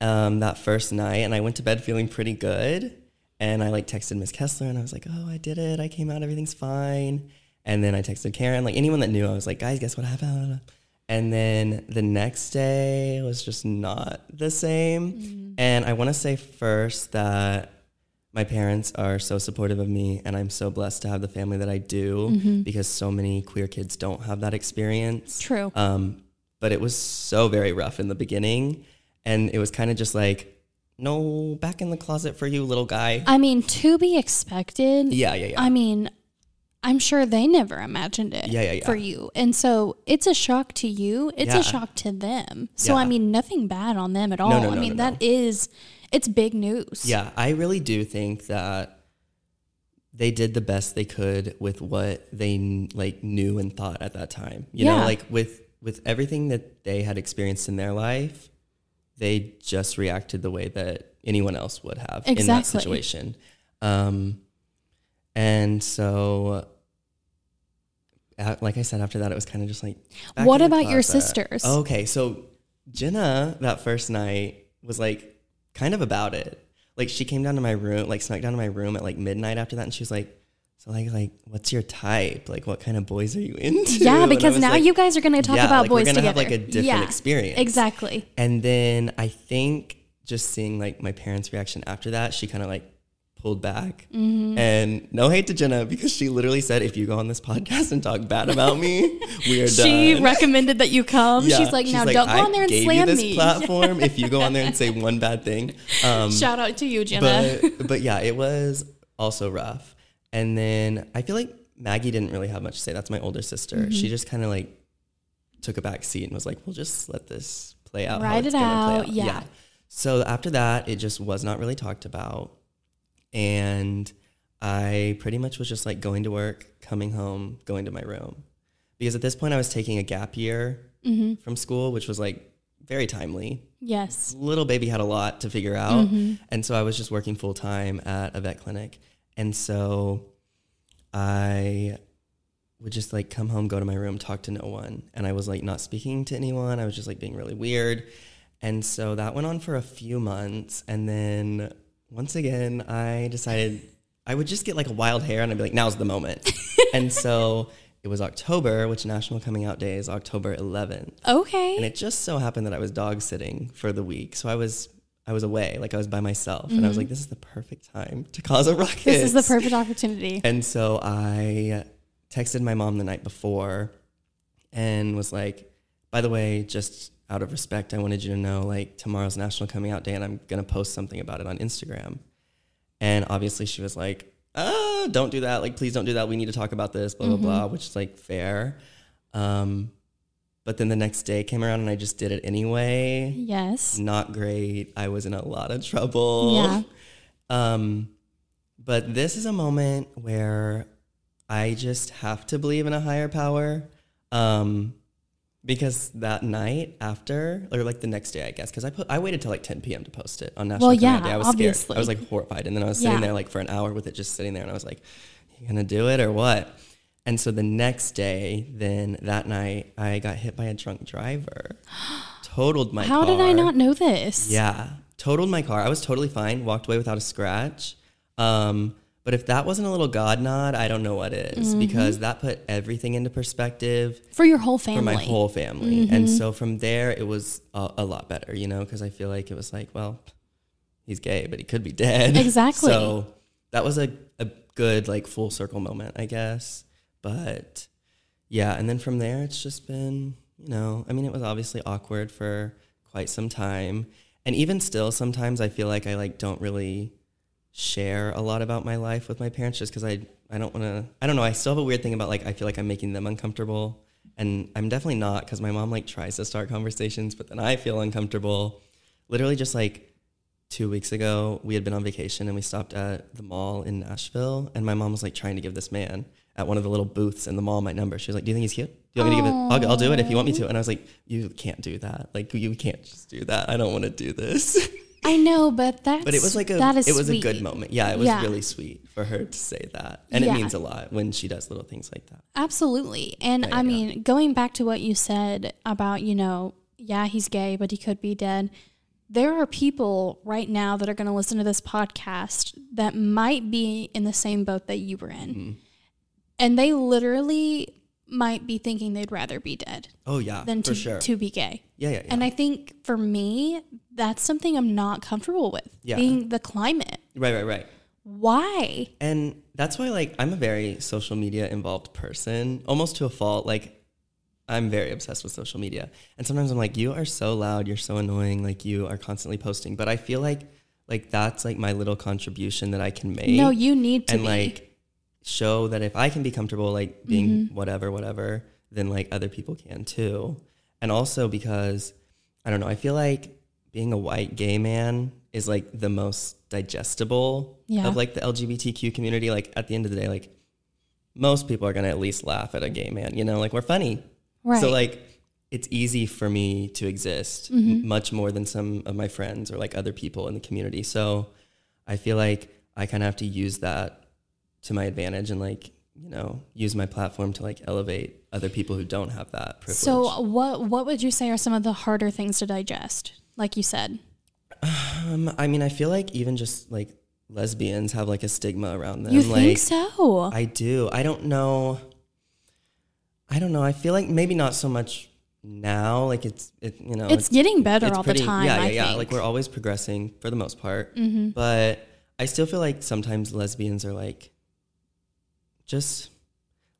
Speaker 2: um, that first night. And I went to bed feeling pretty good. And I like texted Miss Kessler and I was like, oh, I did it. I came out. Everything's fine. And then I texted Karen, like anyone that knew, I was like, guys, guess what happened? And then the next day was just not the same. And I want to say first that my parents are so supportive of me and I'm so blessed to have the family that I do because so many queer kids don't have that experience.
Speaker 1: True.
Speaker 2: Um, but it was so very rough in the beginning. And it was kind of just like, no, back in the closet for you, little guy.
Speaker 1: I mean, to be expected.
Speaker 2: yeah, yeah, yeah.
Speaker 1: I mean, I'm sure they never imagined it
Speaker 2: Yeah, yeah, yeah.
Speaker 1: for you. And so it's a shock to you. It's
Speaker 2: Yeah.
Speaker 1: a shock to them. So, I mean, nothing bad on them at all.
Speaker 2: no,
Speaker 1: I
Speaker 2: no,
Speaker 1: mean,
Speaker 2: no,
Speaker 1: that is, it's big news.
Speaker 2: Yeah, I really do think that they did the best they could with what they like knew and thought at that time. You know, like with with everything that they had experienced in their life, they just reacted the way that anyone else would have in that situation. Um, and so, uh, like I said, after that, it was kind of just like.
Speaker 1: What about your sisters?
Speaker 2: Okay, so Jenna that first night was like kind of about it. Like she came down to my room, like snuck down to my room at like midnight after that, and she was like, so like like what's your type? Like what kind of boys are you into?
Speaker 1: Yeah, because now
Speaker 2: like,
Speaker 1: you guys are going to talk
Speaker 2: yeah,
Speaker 1: about
Speaker 2: like,
Speaker 1: boys
Speaker 2: we're gonna
Speaker 1: together.
Speaker 2: have like a different
Speaker 1: yeah,
Speaker 2: experience.
Speaker 1: Exactly.
Speaker 2: And then I think just seeing like my parents' reaction after that, she kind of like pulled back.
Speaker 1: Mm-hmm.
Speaker 2: And no hate to Jenna because she literally said, if you go on this podcast and talk bad about me, we are
Speaker 1: She
Speaker 2: done.
Speaker 1: She recommended that you come.
Speaker 2: Yeah,
Speaker 1: She's like, now don't go on there and slam
Speaker 2: this
Speaker 1: me.
Speaker 2: platform if you go on there and say one bad thing. Um,
Speaker 1: Shout out to you, Jenna.
Speaker 2: but but yeah, it was also rough. And then I feel like Maggie didn't really have much to say. That's my older sister.
Speaker 1: Mm-hmm.
Speaker 2: She just kind of like took a back seat and was like, "We'll just let this play out.
Speaker 1: Ride it
Speaker 2: gonna
Speaker 1: out, yeah.
Speaker 2: So after that, it just was not really talked about, and I pretty much was just like going to work, coming home, going to my room, because at this point I was taking a gap year
Speaker 1: Mm-hmm.
Speaker 2: from school, which was like very timely
Speaker 1: yes.
Speaker 2: little baby had a lot to figure out.
Speaker 1: Mm-hmm.
Speaker 2: And so I was just working full time at a vet clinic. And so I would just like come home, go to my room, talk to no one. And I was like not speaking to anyone. I was just like being really weird. And so that went on for a few months. And then once again, I decided I would just get like a wild hair and I'd be like, now's the moment. and so it was October, which National Coming Out Day is October 11th.
Speaker 1: Okay.
Speaker 2: And it just so happened that I was dog sitting for the week. So I was I was away, like I was by myself. And I was like, this is the perfect time to cause a ruckus.
Speaker 1: Mm-hmm. this is the perfect opportunity.
Speaker 2: And so I texted my mom the night before and was like, by the way, just out of respect, I wanted you to know like tomorrow's National Coming Out Day and I'm gonna post something about it on Instagram. And obviously she was like, ah, don't do that. Like, please don't do that. We need to talk about this, blah, blah, blah, which is like fair. Um, but then the next day came around and I just did it anyway.
Speaker 1: Yes.
Speaker 2: Not great. I was in a lot of trouble.
Speaker 1: Yeah.
Speaker 2: Um, but this is a moment where I just have to believe in a higher power. Um, because that night after, or like the next day, I guess, because I put I waited till like 10 p.m. to post it on National
Speaker 1: Well, yeah,
Speaker 2: Day. I was
Speaker 1: obviously.
Speaker 2: scared. I was like horrified, and then I was sitting
Speaker 1: Yeah.
Speaker 2: there like for an hour with it just sitting there, and I was like, "You gonna do it or what?" And so the next day, then that night, I got hit by a drunk driver, totaled my car.
Speaker 1: How
Speaker 2: car.
Speaker 1: did I not know this?
Speaker 2: Yeah, totaled my car. I was totally fine. Walked away without a scratch. Um, but if that wasn't a little God nod, I don't know what is
Speaker 1: Mm-hmm.
Speaker 2: because that put everything into perspective
Speaker 1: For your whole family.
Speaker 2: for my whole family.
Speaker 1: Mm-hmm.
Speaker 2: And so from there, it was a, a lot better, you know, because I feel like it was like, well, he's gay, but he could be dead.
Speaker 1: Exactly.
Speaker 2: So that was a, a good, like, full circle moment, I guess. But yeah, and then from there, it's just been, you know, I mean, it was obviously awkward for quite some time. And even still, sometimes I feel like I like don't really share a lot about my life with my parents just because I, I don't want to, I don't know. I still have a weird thing about like, I feel like I'm making them uncomfortable. And I'm definitely not because my mom like tries to start conversations, but then I feel uncomfortable. Literally just like two weeks ago, we had been on vacation and we stopped at the mall in Nashville. And my mom was like trying to give this man at one of the little booths in the mall my number. She was like, Do you think he's cute? Do you want me to give it? I'll, I'll do it if you want me to. And I was like, You can't do that. Like, you can't just do that. I don't want to do this.
Speaker 1: I know, but that's
Speaker 2: But it was like a
Speaker 1: that is
Speaker 2: it was
Speaker 1: sweet.
Speaker 2: a good moment. Yeah, it was
Speaker 1: Yeah.
Speaker 2: really sweet for her to say that. And
Speaker 1: Yeah.
Speaker 2: it means a lot when she does little things like that.
Speaker 1: Absolutely. And I mean, going back to what you said about, you know, yeah, he's gay, but he could be dead. There are people right now that are going to listen to this podcast that might be in the same boat that you were in.
Speaker 2: Mm-hmm.
Speaker 1: And they literally might be thinking they'd rather be dead
Speaker 2: Oh yeah,
Speaker 1: than to,
Speaker 2: sure.
Speaker 1: to be gay.
Speaker 2: yeah, yeah, yeah.
Speaker 1: And I think for me, that's something I'm not comfortable with.
Speaker 2: Yeah.
Speaker 1: Being the climate.
Speaker 2: right, right, right.
Speaker 1: Why?
Speaker 2: And that's why like I'm a very social media involved person, almost to a fault. Like I'm very obsessed with social media. And sometimes I'm like, you are so loud, you're so annoying, like you are constantly posting. But I feel like like that's like my little contribution that I can make.
Speaker 1: No, you need to
Speaker 2: and
Speaker 1: be.
Speaker 2: like show that if I can be comfortable like being mm-hmm. whatever, whatever, then like other people can too. And also because I don't know, I feel like being a white gay man is like the most digestible
Speaker 1: Yeah.
Speaker 2: of like the LGBTQ community. Like at the end of the day, like most people are gonna at least laugh at a gay man, you know, like we're funny.
Speaker 1: right.
Speaker 2: So like it's easy for me to exist m- mm-hmm. much more than some of my friends or like other people in the community. So I feel like I kind of have to use that to my advantage and like, you know, use my platform to like elevate other people who don't have that privilege.
Speaker 1: So what what would you say are some of the harder things to digest? Like you said.
Speaker 2: um, I mean, I feel like even just like lesbians have like a stigma around them.
Speaker 1: You
Speaker 2: like
Speaker 1: think so?
Speaker 2: I do. I don't know. I don't know. I feel like maybe not so much now. Like it's it you know
Speaker 1: it's, getting better
Speaker 2: it's
Speaker 1: all
Speaker 2: pretty-
Speaker 1: the time.
Speaker 2: Yeah, yeah, yeah. Like we're always progressing for the most part.
Speaker 1: Mhm.
Speaker 2: But I still feel like sometimes lesbians are like just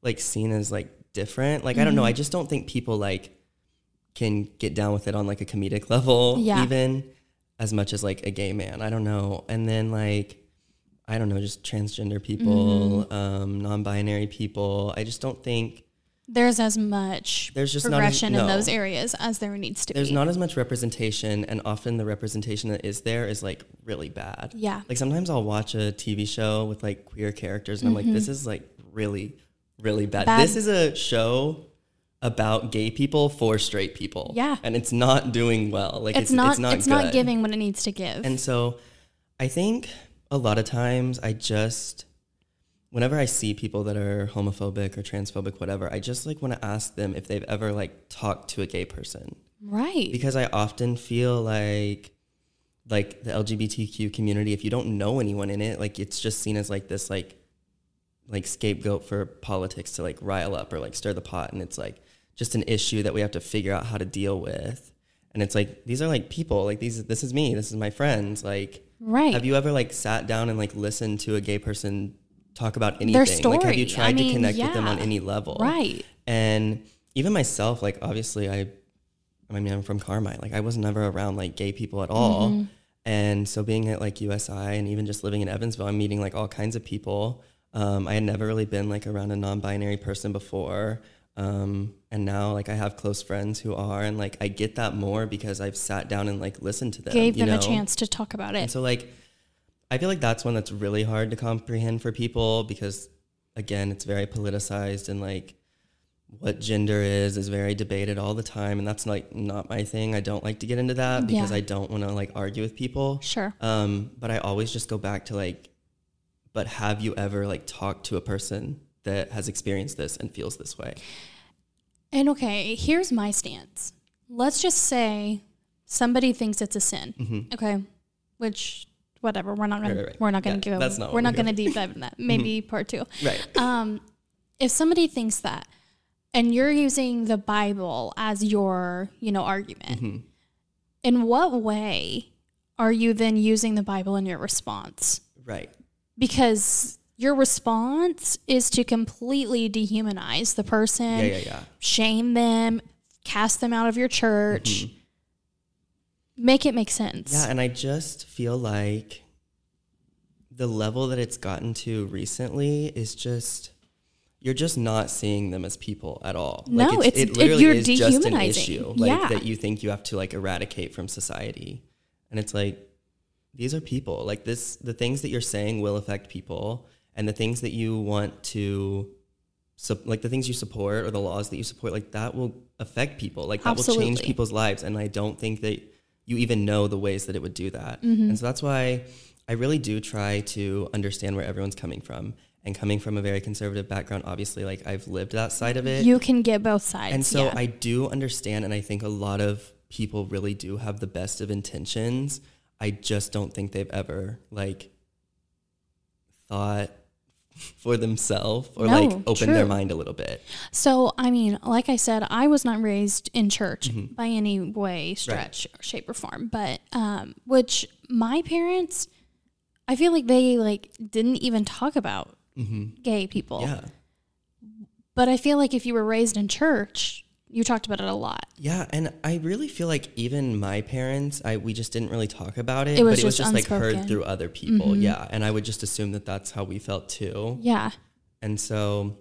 Speaker 2: like seen as like different. Like I don't know.
Speaker 1: Mm-hmm.
Speaker 2: I just don't think people like can get down with it on like a comedic level
Speaker 1: Yeah.
Speaker 2: even as much as like a gay man. I don't know. And then like I don't know, just transgender people,
Speaker 1: Mm-hmm.
Speaker 2: um, non-binary people. I just don't think
Speaker 1: There's as much
Speaker 2: There's just not as-
Speaker 1: progression in those areas as there needs to
Speaker 2: there's
Speaker 1: be.
Speaker 2: not as much representation and often the representation that is there is like really bad.
Speaker 1: yeah.
Speaker 2: Like sometimes I'll watch a TV show with like queer characters and I'm like, this is like really, really bad.
Speaker 1: Bad.
Speaker 2: This is a show about gay people for straight people.
Speaker 1: Yeah.
Speaker 2: And it's not doing well. Like
Speaker 1: It's,
Speaker 2: it's,
Speaker 1: not
Speaker 2: it's not
Speaker 1: it's not giving what it needs to give.
Speaker 2: And so I think a lot of times I just whenever I see people that are homophobic or transphobic, whatever, I just like want to ask them if they've ever like talked to a gay person
Speaker 1: right.
Speaker 2: because I often feel like like the LGBTQ community if you don't know anyone in it like it's just seen as like this like like scapegoat for politics to like rile up or like stir the pot and it's like just an issue that we have to figure out how to deal with and it's like these are like people like these this is me this is my friends like
Speaker 1: right.
Speaker 2: have you ever like sat down and like listened to a gay person talk about anything Their like have you tried
Speaker 1: I mean,
Speaker 2: to connect with them on any level
Speaker 1: right.
Speaker 2: and even myself, like obviously I I mean I'm from Carmi. Like I was never around like gay people at all.
Speaker 1: Mm-hmm.
Speaker 2: And so being at like USI and even just living in Evansville, I'm meeting like all kinds of people. Um, I had never really been like around a non-binary person before. Um, and now like I have close friends who are and like I get that more because I've sat down and like listened to them.
Speaker 1: Gave them a chance to talk about
Speaker 2: And
Speaker 1: it.
Speaker 2: so like I feel like that's one that's really hard to comprehend for people because again, it's very politicized and like what gender is is very debated all the time and that's like not my thing. I don't like to get into that because
Speaker 1: Yeah.
Speaker 2: I don't want to like argue with people.
Speaker 1: Sure.
Speaker 2: Um, but I always just go back to like but have you ever like talked to a person that has experienced this and feels this way?
Speaker 1: And okay, here's my stance. Let's just say somebody thinks it's a sin. Okay, which whatever. We're not gonna
Speaker 2: Mm-hmm. Right, right, right.
Speaker 1: we're not gonna
Speaker 2: Yeah,
Speaker 1: go.
Speaker 2: that's not
Speaker 1: we're
Speaker 2: we're
Speaker 1: not gonna deep dive in that. Maybe part two.
Speaker 2: Right.
Speaker 1: Um, if somebody thinks that, and you're using the Bible as your you know argument,
Speaker 2: Mm-hmm.
Speaker 1: in what way are you then using the Bible in your response?
Speaker 2: Right.
Speaker 1: Because your response is to completely dehumanize the person
Speaker 2: Yeah, yeah, yeah.
Speaker 1: shame them, cast them out of your church. Make it make sense.
Speaker 2: Mm-hmm. Yeah, and I just feel like the level that it's gotten to recently is just you're just not seeing them as people at all.
Speaker 1: No,
Speaker 2: like
Speaker 1: it's-
Speaker 2: it
Speaker 1: it-
Speaker 2: literally is just an issue, like
Speaker 1: Yeah.
Speaker 2: that you think you have to like eradicate from society, and it's like these are people. Like this, the things that you're saying will affect people, and the things that you want to. Like the things you support or the laws that you support, like that will affect people. Like that will change people's lives. And I don't think that you even know the ways that it would do that.
Speaker 1: Mm-hmm.
Speaker 2: And so that's why I really do try to understand where everyone's coming from. And coming from a very conservative background, obviously, like I've lived that side of it.
Speaker 1: You can get both sides.
Speaker 2: and so
Speaker 1: yeah.
Speaker 2: I do understand. And I think a lot of people really do have the best of intentions. I just don't think they've ever like thought for themselves or
Speaker 1: No,
Speaker 2: like opened their mind a little bit.
Speaker 1: So, I mean, like I said, I was not raised in church
Speaker 2: Mm-hmm.
Speaker 1: by any way, stretch, or shape, or form. But, um, which my parents, I feel like they like didn't even talk about gay people.
Speaker 2: Mm-hmm. Yeah.
Speaker 1: But I feel like if you were raised in church, you talked about it a lot.
Speaker 2: Yeah, and I really feel like even my parents, I we just didn't really talk about it,
Speaker 1: It was
Speaker 2: but it was
Speaker 1: just
Speaker 2: just like heard through other people. Yeah, and I would just assume that that's how we felt too.
Speaker 1: Yeah.
Speaker 2: And so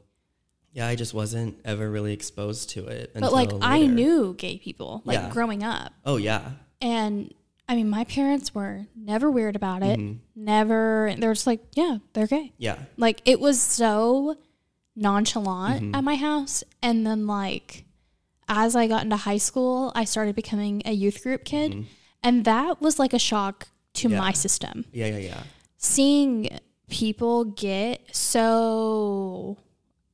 Speaker 2: yeah, I just wasn't ever really exposed to it
Speaker 1: But like
Speaker 2: until
Speaker 1: I knew gay people like
Speaker 2: Yeah.
Speaker 1: growing up.
Speaker 2: Oh yeah.
Speaker 1: And I mean, my parents were never weird about it.
Speaker 2: Mm-hmm.
Speaker 1: Never. They're just like, yeah, they're gay.
Speaker 2: Yeah.
Speaker 1: Like it was so nonchalant
Speaker 2: Mm-hmm.
Speaker 1: at my house. And then like as I got into high school, I started becoming a youth group kid, and that was like a shock to
Speaker 2: Mm-hmm. Yeah.
Speaker 1: my system.
Speaker 2: Yeah, yeah, yeah.
Speaker 1: Seeing people get so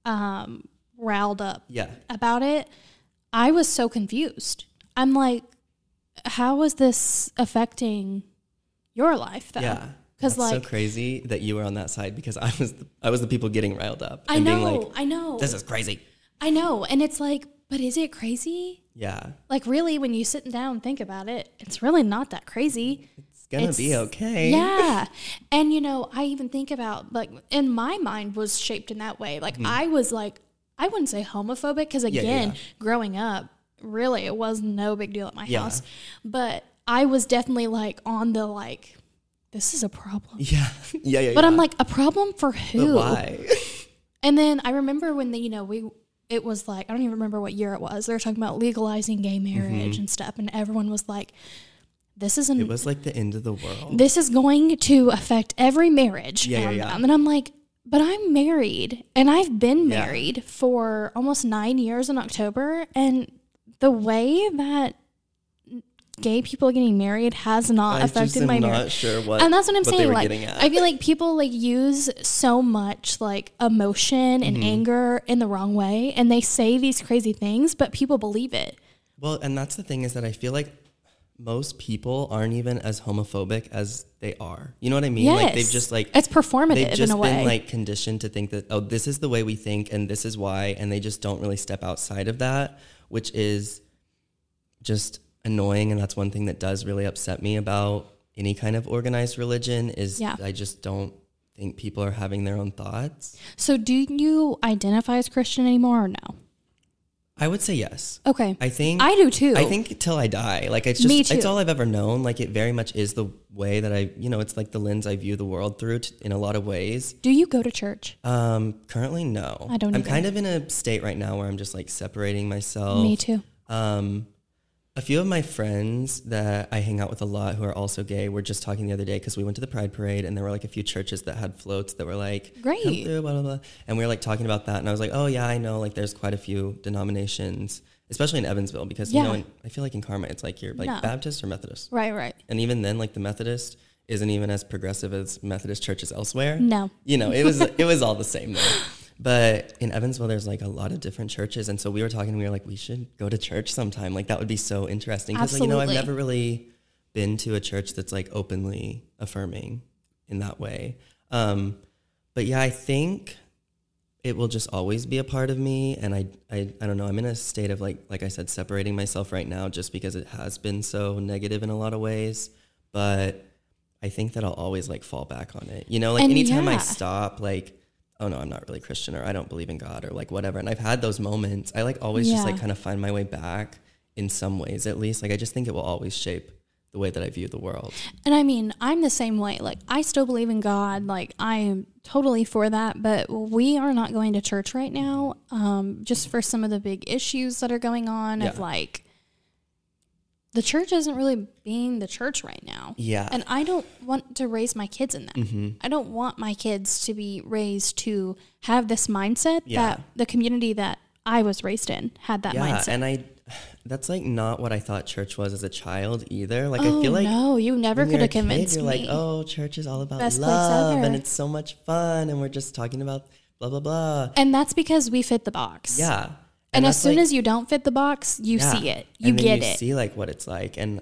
Speaker 1: um, riled up
Speaker 2: Yeah.
Speaker 1: about it, I was so confused. I'm like, how is this affecting your life though?
Speaker 2: Yeah.
Speaker 1: Because
Speaker 2: It's
Speaker 1: like
Speaker 2: so crazy that you were on that side because I was the, I was the people getting riled up
Speaker 1: I know,
Speaker 2: being like,
Speaker 1: I know,
Speaker 2: "This is crazy."
Speaker 1: I know, and it's like, but is it crazy?
Speaker 2: Yeah,
Speaker 1: Like really, when you sit down and think about it, it's really not that crazy.
Speaker 2: it's gonna be okay.
Speaker 1: Yeah. And you know, I even think about like in my mind was shaped in that way. Like I was like I wouldn't say homophobic because
Speaker 2: Mm-hmm. yeah,
Speaker 1: again,
Speaker 2: yeah.
Speaker 1: growing up, really it was no big deal at my
Speaker 2: Yeah.
Speaker 1: house. But I was definitely like on the like this is a problem.
Speaker 2: yeah, yeah, yeah.
Speaker 1: But I'm like a problem for
Speaker 2: But
Speaker 1: who?
Speaker 2: why?
Speaker 1: And then I remember when the, you know, we it was like I don't even remember what year it was. They were talking about legalizing gay marriage and stuff and everyone was like this isn't
Speaker 2: Mm-hmm. it was like the end of the world.
Speaker 1: this is going to affect every marriage.
Speaker 2: Yeah, yeah,
Speaker 1: and,
Speaker 2: yeah.
Speaker 1: and I'm like, but I'm married and I've been
Speaker 2: Yeah.
Speaker 1: married for almost nine years in October. And the way that gay people getting married has not
Speaker 2: I
Speaker 1: affected my
Speaker 2: not
Speaker 1: marriage.
Speaker 2: sure what.
Speaker 1: And that's what I'm
Speaker 2: what
Speaker 1: saying. Like. I feel like people like use so much like emotion and
Speaker 2: Mm-hmm.
Speaker 1: anger in the wrong way, and they say these crazy things, but people believe it.
Speaker 2: Well, and that's the thing is that I feel like most people aren't even as homophobic as they are. You know what I mean?
Speaker 1: Yes,
Speaker 2: Like they've just like
Speaker 1: it's performative
Speaker 2: they've
Speaker 1: in
Speaker 2: just
Speaker 1: a way.
Speaker 2: been like conditioned to think that oh this is the way we think and this is why and they just don't really step outside of that, which is just annoying and that's one thing that does really upset me about any kind of organized religion is
Speaker 1: Yeah.
Speaker 2: I just don't think people are having their own thoughts.
Speaker 1: so, do you identify as Christian anymore or no?
Speaker 2: I would say yes.
Speaker 1: Okay.
Speaker 2: I think
Speaker 1: I do too.
Speaker 2: I think till I die. Like it's just
Speaker 1: Me
Speaker 2: it's all I've ever known. Like it very much is the way that I, you know, it's like the lens I view the world through t- in a lot of ways.
Speaker 1: Do you go to church?
Speaker 2: Um currently no.
Speaker 1: I don't
Speaker 2: I'm
Speaker 1: either.
Speaker 2: kind of in a state right now where I'm just like separating myself.
Speaker 1: Me too.
Speaker 2: Um a few of my friends that I hang out with a lot who are also gay were just talking the other day because we went to the Pride Parade and there were like a few churches that had floats that were like,
Speaker 1: Great.
Speaker 2: through, blah, blah, blah. And we were like talking about that. And I was like, oh, yeah, I know. Like there's quite a few denominations, especially in Evansville because, you know, in, I feel like in Carmi, it's like you're like
Speaker 1: No.
Speaker 2: Baptist or Methodist.
Speaker 1: Right, right.
Speaker 2: And even then, like the Methodist isn't even as progressive as Methodist churches elsewhere.
Speaker 1: No.
Speaker 2: You know, it was it was all the same though. But in Evansville, there's like a lot of different churches, and so we were talking. We were like, we should go to church sometime. Like that would be so interesting because like, you know I've never really been to a church that's like openly affirming in that way. Um, but yeah, I think it will just always be a part of me, and I, I I don't know. I'm in a state of like like I said, separating myself right now, just because it has been so negative in a lot of ways. But I think that I'll always like fall back on it. You know, like
Speaker 1: And
Speaker 2: anytime I stop, like, oh no, I'm not really Christian or I don't believe in God or like whatever. And I've had those moments. I like always just like kind of find my way back in some ways at least. Like I just think it will always shape the way that I view the world.
Speaker 1: And I mean, I'm the same way. Like, I still believe in God. Like, I am totally for that. But we are not going to church right now, um, just for some of the big issues that are going on. Of like, the church isn't really being the church right now.
Speaker 2: Yeah.
Speaker 1: And I don't want to raise my kids in that.
Speaker 2: Mm-hmm.
Speaker 1: I don't want my kids to be raised to have this mindset
Speaker 2: Yeah.
Speaker 1: that the community that I was raised in had that
Speaker 2: yeah.
Speaker 1: mindset.
Speaker 2: And I, that's like not what I thought church was as a child either. Like
Speaker 1: oh
Speaker 2: I feel like
Speaker 1: no, you never could
Speaker 2: you're
Speaker 1: have
Speaker 2: kid,
Speaker 1: convinced
Speaker 2: you're like, oh, church is all about
Speaker 1: Best
Speaker 2: love and it's so much fun and we're just talking about blah blah blah.
Speaker 1: And that's because we fit the box.
Speaker 2: Yeah.
Speaker 1: And, as soon
Speaker 2: like-
Speaker 1: as you don't fit the box, you
Speaker 2: Yeah.
Speaker 1: see it. You
Speaker 2: and
Speaker 1: get
Speaker 2: you
Speaker 1: it.
Speaker 2: See like what it's like, and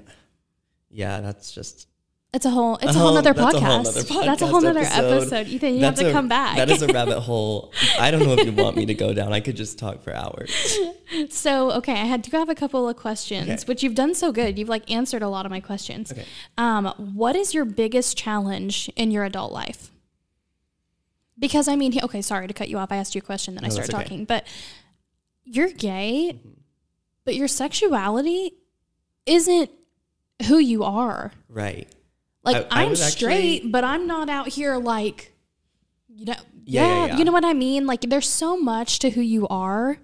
Speaker 2: yeah, that's just
Speaker 1: it's a whole it's a, whole nother
Speaker 2: that's
Speaker 1: podcast.
Speaker 2: Nother
Speaker 1: That's a whole nother
Speaker 2: episode.
Speaker 1: episode. Ethan, you
Speaker 2: That's
Speaker 1: have to
Speaker 2: a-
Speaker 1: come back.
Speaker 2: That is a rabbit hole. I don't know if you want me to go down. I could just talk for hours.
Speaker 1: so okay, I had to have a couple of questions,
Speaker 2: Okay.
Speaker 1: which you've done so good. You've like answered a lot of my questions.
Speaker 2: Okay.
Speaker 1: Um, what is your biggest challenge in your adult life? Because I mean, okay, sorry to cut you off. I asked you a question, then I
Speaker 2: No,
Speaker 1: started
Speaker 2: okay.
Speaker 1: talking. But you're gay, but your sexuality isn't who you are.
Speaker 2: Right.
Speaker 1: Like
Speaker 2: I- was
Speaker 1: straight,
Speaker 2: actually-
Speaker 1: but I'm not out here like you know
Speaker 2: Yeah,
Speaker 1: yeah,
Speaker 2: yeah,
Speaker 1: you know what I mean? Like there's so much to who you are.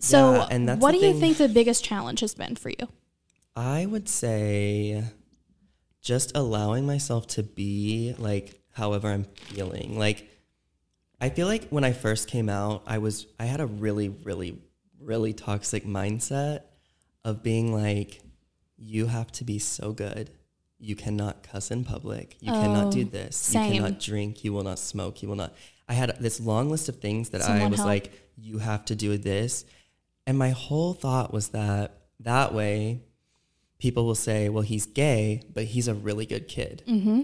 Speaker 1: So
Speaker 2: Yeah, and that's
Speaker 1: what do you think the biggest challenge has been for you?
Speaker 2: I would say just allowing myself to be like however I'm feeling. Like I feel like when I first came out, I was I had a really really really toxic mindset of being like you have to be so good. You cannot cuss in public. You cannot do
Speaker 1: Oh,
Speaker 2: this.
Speaker 1: same.
Speaker 2: You cannot drink. You will not smoke. You will not. I had this long list of things that I was
Speaker 1: help.
Speaker 2: like, you have to do this. And my whole thought was that that way people will say, well, he's gay, but he's a really good kid.
Speaker 1: Mm-hmm.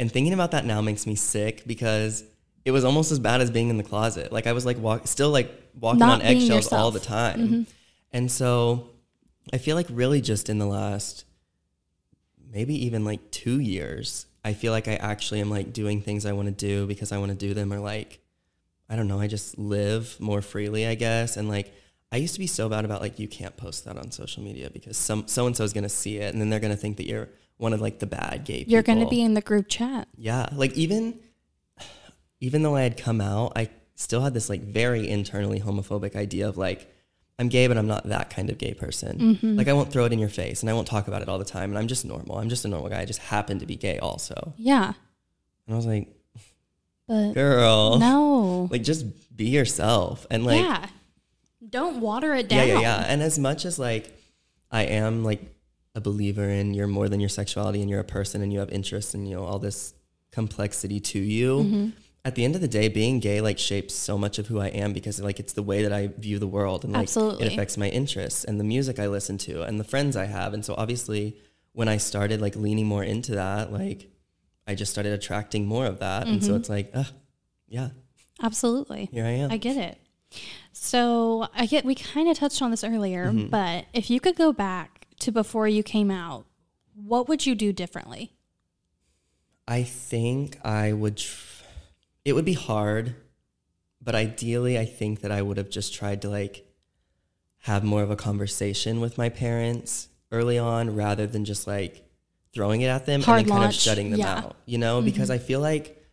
Speaker 2: And thinking about that now makes me sick because it was almost as bad as being in the closet. Like I was like walk, still like walking
Speaker 1: Not
Speaker 2: on eggshells all the time. Mm-hmm. And so I feel like really just in the last maybe even like 2 years, I feel like I actually am like doing things I want to do because I want to do them or like I don't know, I just live more freely, I guess. And like I used to be so bad about like you can't post that on social media because some so and so is going to see it and then they're going to think that you're one of like the bad gay people.
Speaker 1: You're going to be in the group chat.
Speaker 2: Yeah, like even even though I had come out, I still had this like very internally homophobic idea of like I'm gay, but I'm not that kind of gay person. Like I won't throw it in your face, and I won't talk about it all the time. And I'm just normal. I'm just a normal guy. I just happen to be gay, also.
Speaker 1: Yeah.
Speaker 2: And I was like,
Speaker 1: But
Speaker 2: girl,
Speaker 1: no.
Speaker 2: like just be yourself. And like,
Speaker 1: yeah. Don't water it
Speaker 2: yeah,
Speaker 1: down.
Speaker 2: yeah, yeah. And as much as like I am like a believer in you're more than your sexuality and you're a person and you have interests and you know all this complexity to you.
Speaker 1: Mm-hmm.
Speaker 2: At the end of the day, being gay like shapes so much of who I am because like it's the way that I view the world and like
Speaker 1: Absolutely.
Speaker 2: it affects my interests and the music I listen to and the friends I have. And so obviously when I started like leaning more into that, like I just started attracting more of that. And
Speaker 1: Mm-hmm.
Speaker 2: so it's like, uh, yeah,
Speaker 1: Absolutely.
Speaker 2: here I am.
Speaker 1: I get it. So I get we kind of touched on this earlier,
Speaker 2: Mm-hmm.
Speaker 1: but if you could go back to before you came out, what would you do differently?
Speaker 2: I think I would. Tr- it would be hard, but ideally, I think that I would have just tried to like have more of a conversation with my parents early on, rather than just like throwing it at them
Speaker 1: Hard
Speaker 2: and then kind of shutting them
Speaker 1: yeah.
Speaker 2: out. You know, because I feel like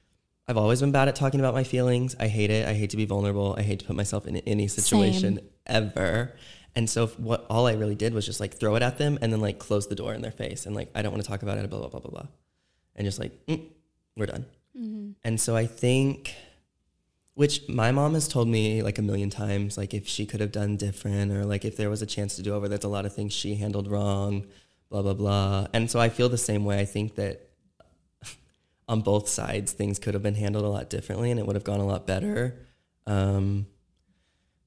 Speaker 2: I've always been bad at talking about my feelings. I hate it. I hate to be vulnerable. I hate to put myself in any situation ever. And so if what all I really did was just like throw it at them and then like close the door in their face and like I don't want to talk about it. Blah blah blah blah blah, and just like mm, we're done. And so I think, which my mom has told me like a million times, like if she could have done different or like if there was a chance to do over, there's a lot of things she handled wrong, blah blah blah. And so I feel the same way. I think that on both sides, things could have been handled a lot differently and it would have gone a lot better. Um,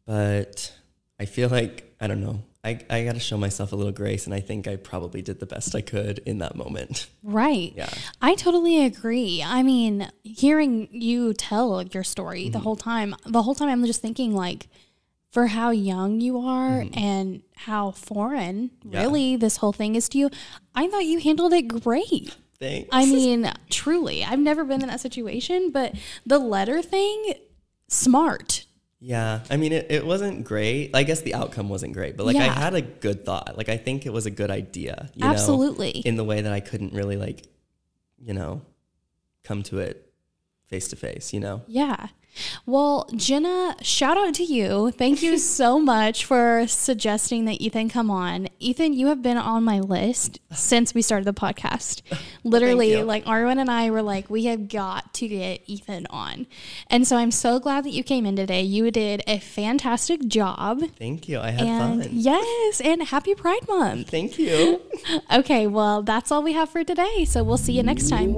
Speaker 2: but I feel like, I don't know, I, I got to show myself a little grace. And I think I probably did the best I could in that moment.
Speaker 1: Right.
Speaker 2: Yeah.
Speaker 1: I totally agree. I mean, hearing you tell your story
Speaker 2: Mm-hmm.
Speaker 1: the whole time, the whole time I'm just thinking like for how young you are and how foreign
Speaker 2: Mm-hmm. Yeah.
Speaker 1: really this whole thing is to you, I thought you handled it great.
Speaker 2: Thanks.
Speaker 1: I mean, truly, I've never been in that situation, but the letter thing, smart.
Speaker 2: Yeah, I mean, it, it wasn't great. I guess the outcome wasn't great, but like I had a good thought. Like I think it was a good idea. You Know,
Speaker 1: Absolutely.
Speaker 2: in the way that I couldn't really like, you know, come to it face to face. You know.
Speaker 1: Yeah. Well, Jenna, shout out to you. Thank you so much for suggesting that Ethan come on. Ethan, you have been on my list since we started the podcast. Literally, like Arwen and I were like, we have got to get Ethan on. And so I'm so glad that you came in today. You did a fantastic job.
Speaker 2: Thank you. I had
Speaker 1: And
Speaker 2: fun.
Speaker 1: yes, and happy Pride Month.
Speaker 2: Thank you.
Speaker 1: Okay, well, that's all we have for today. So we'll see you next time.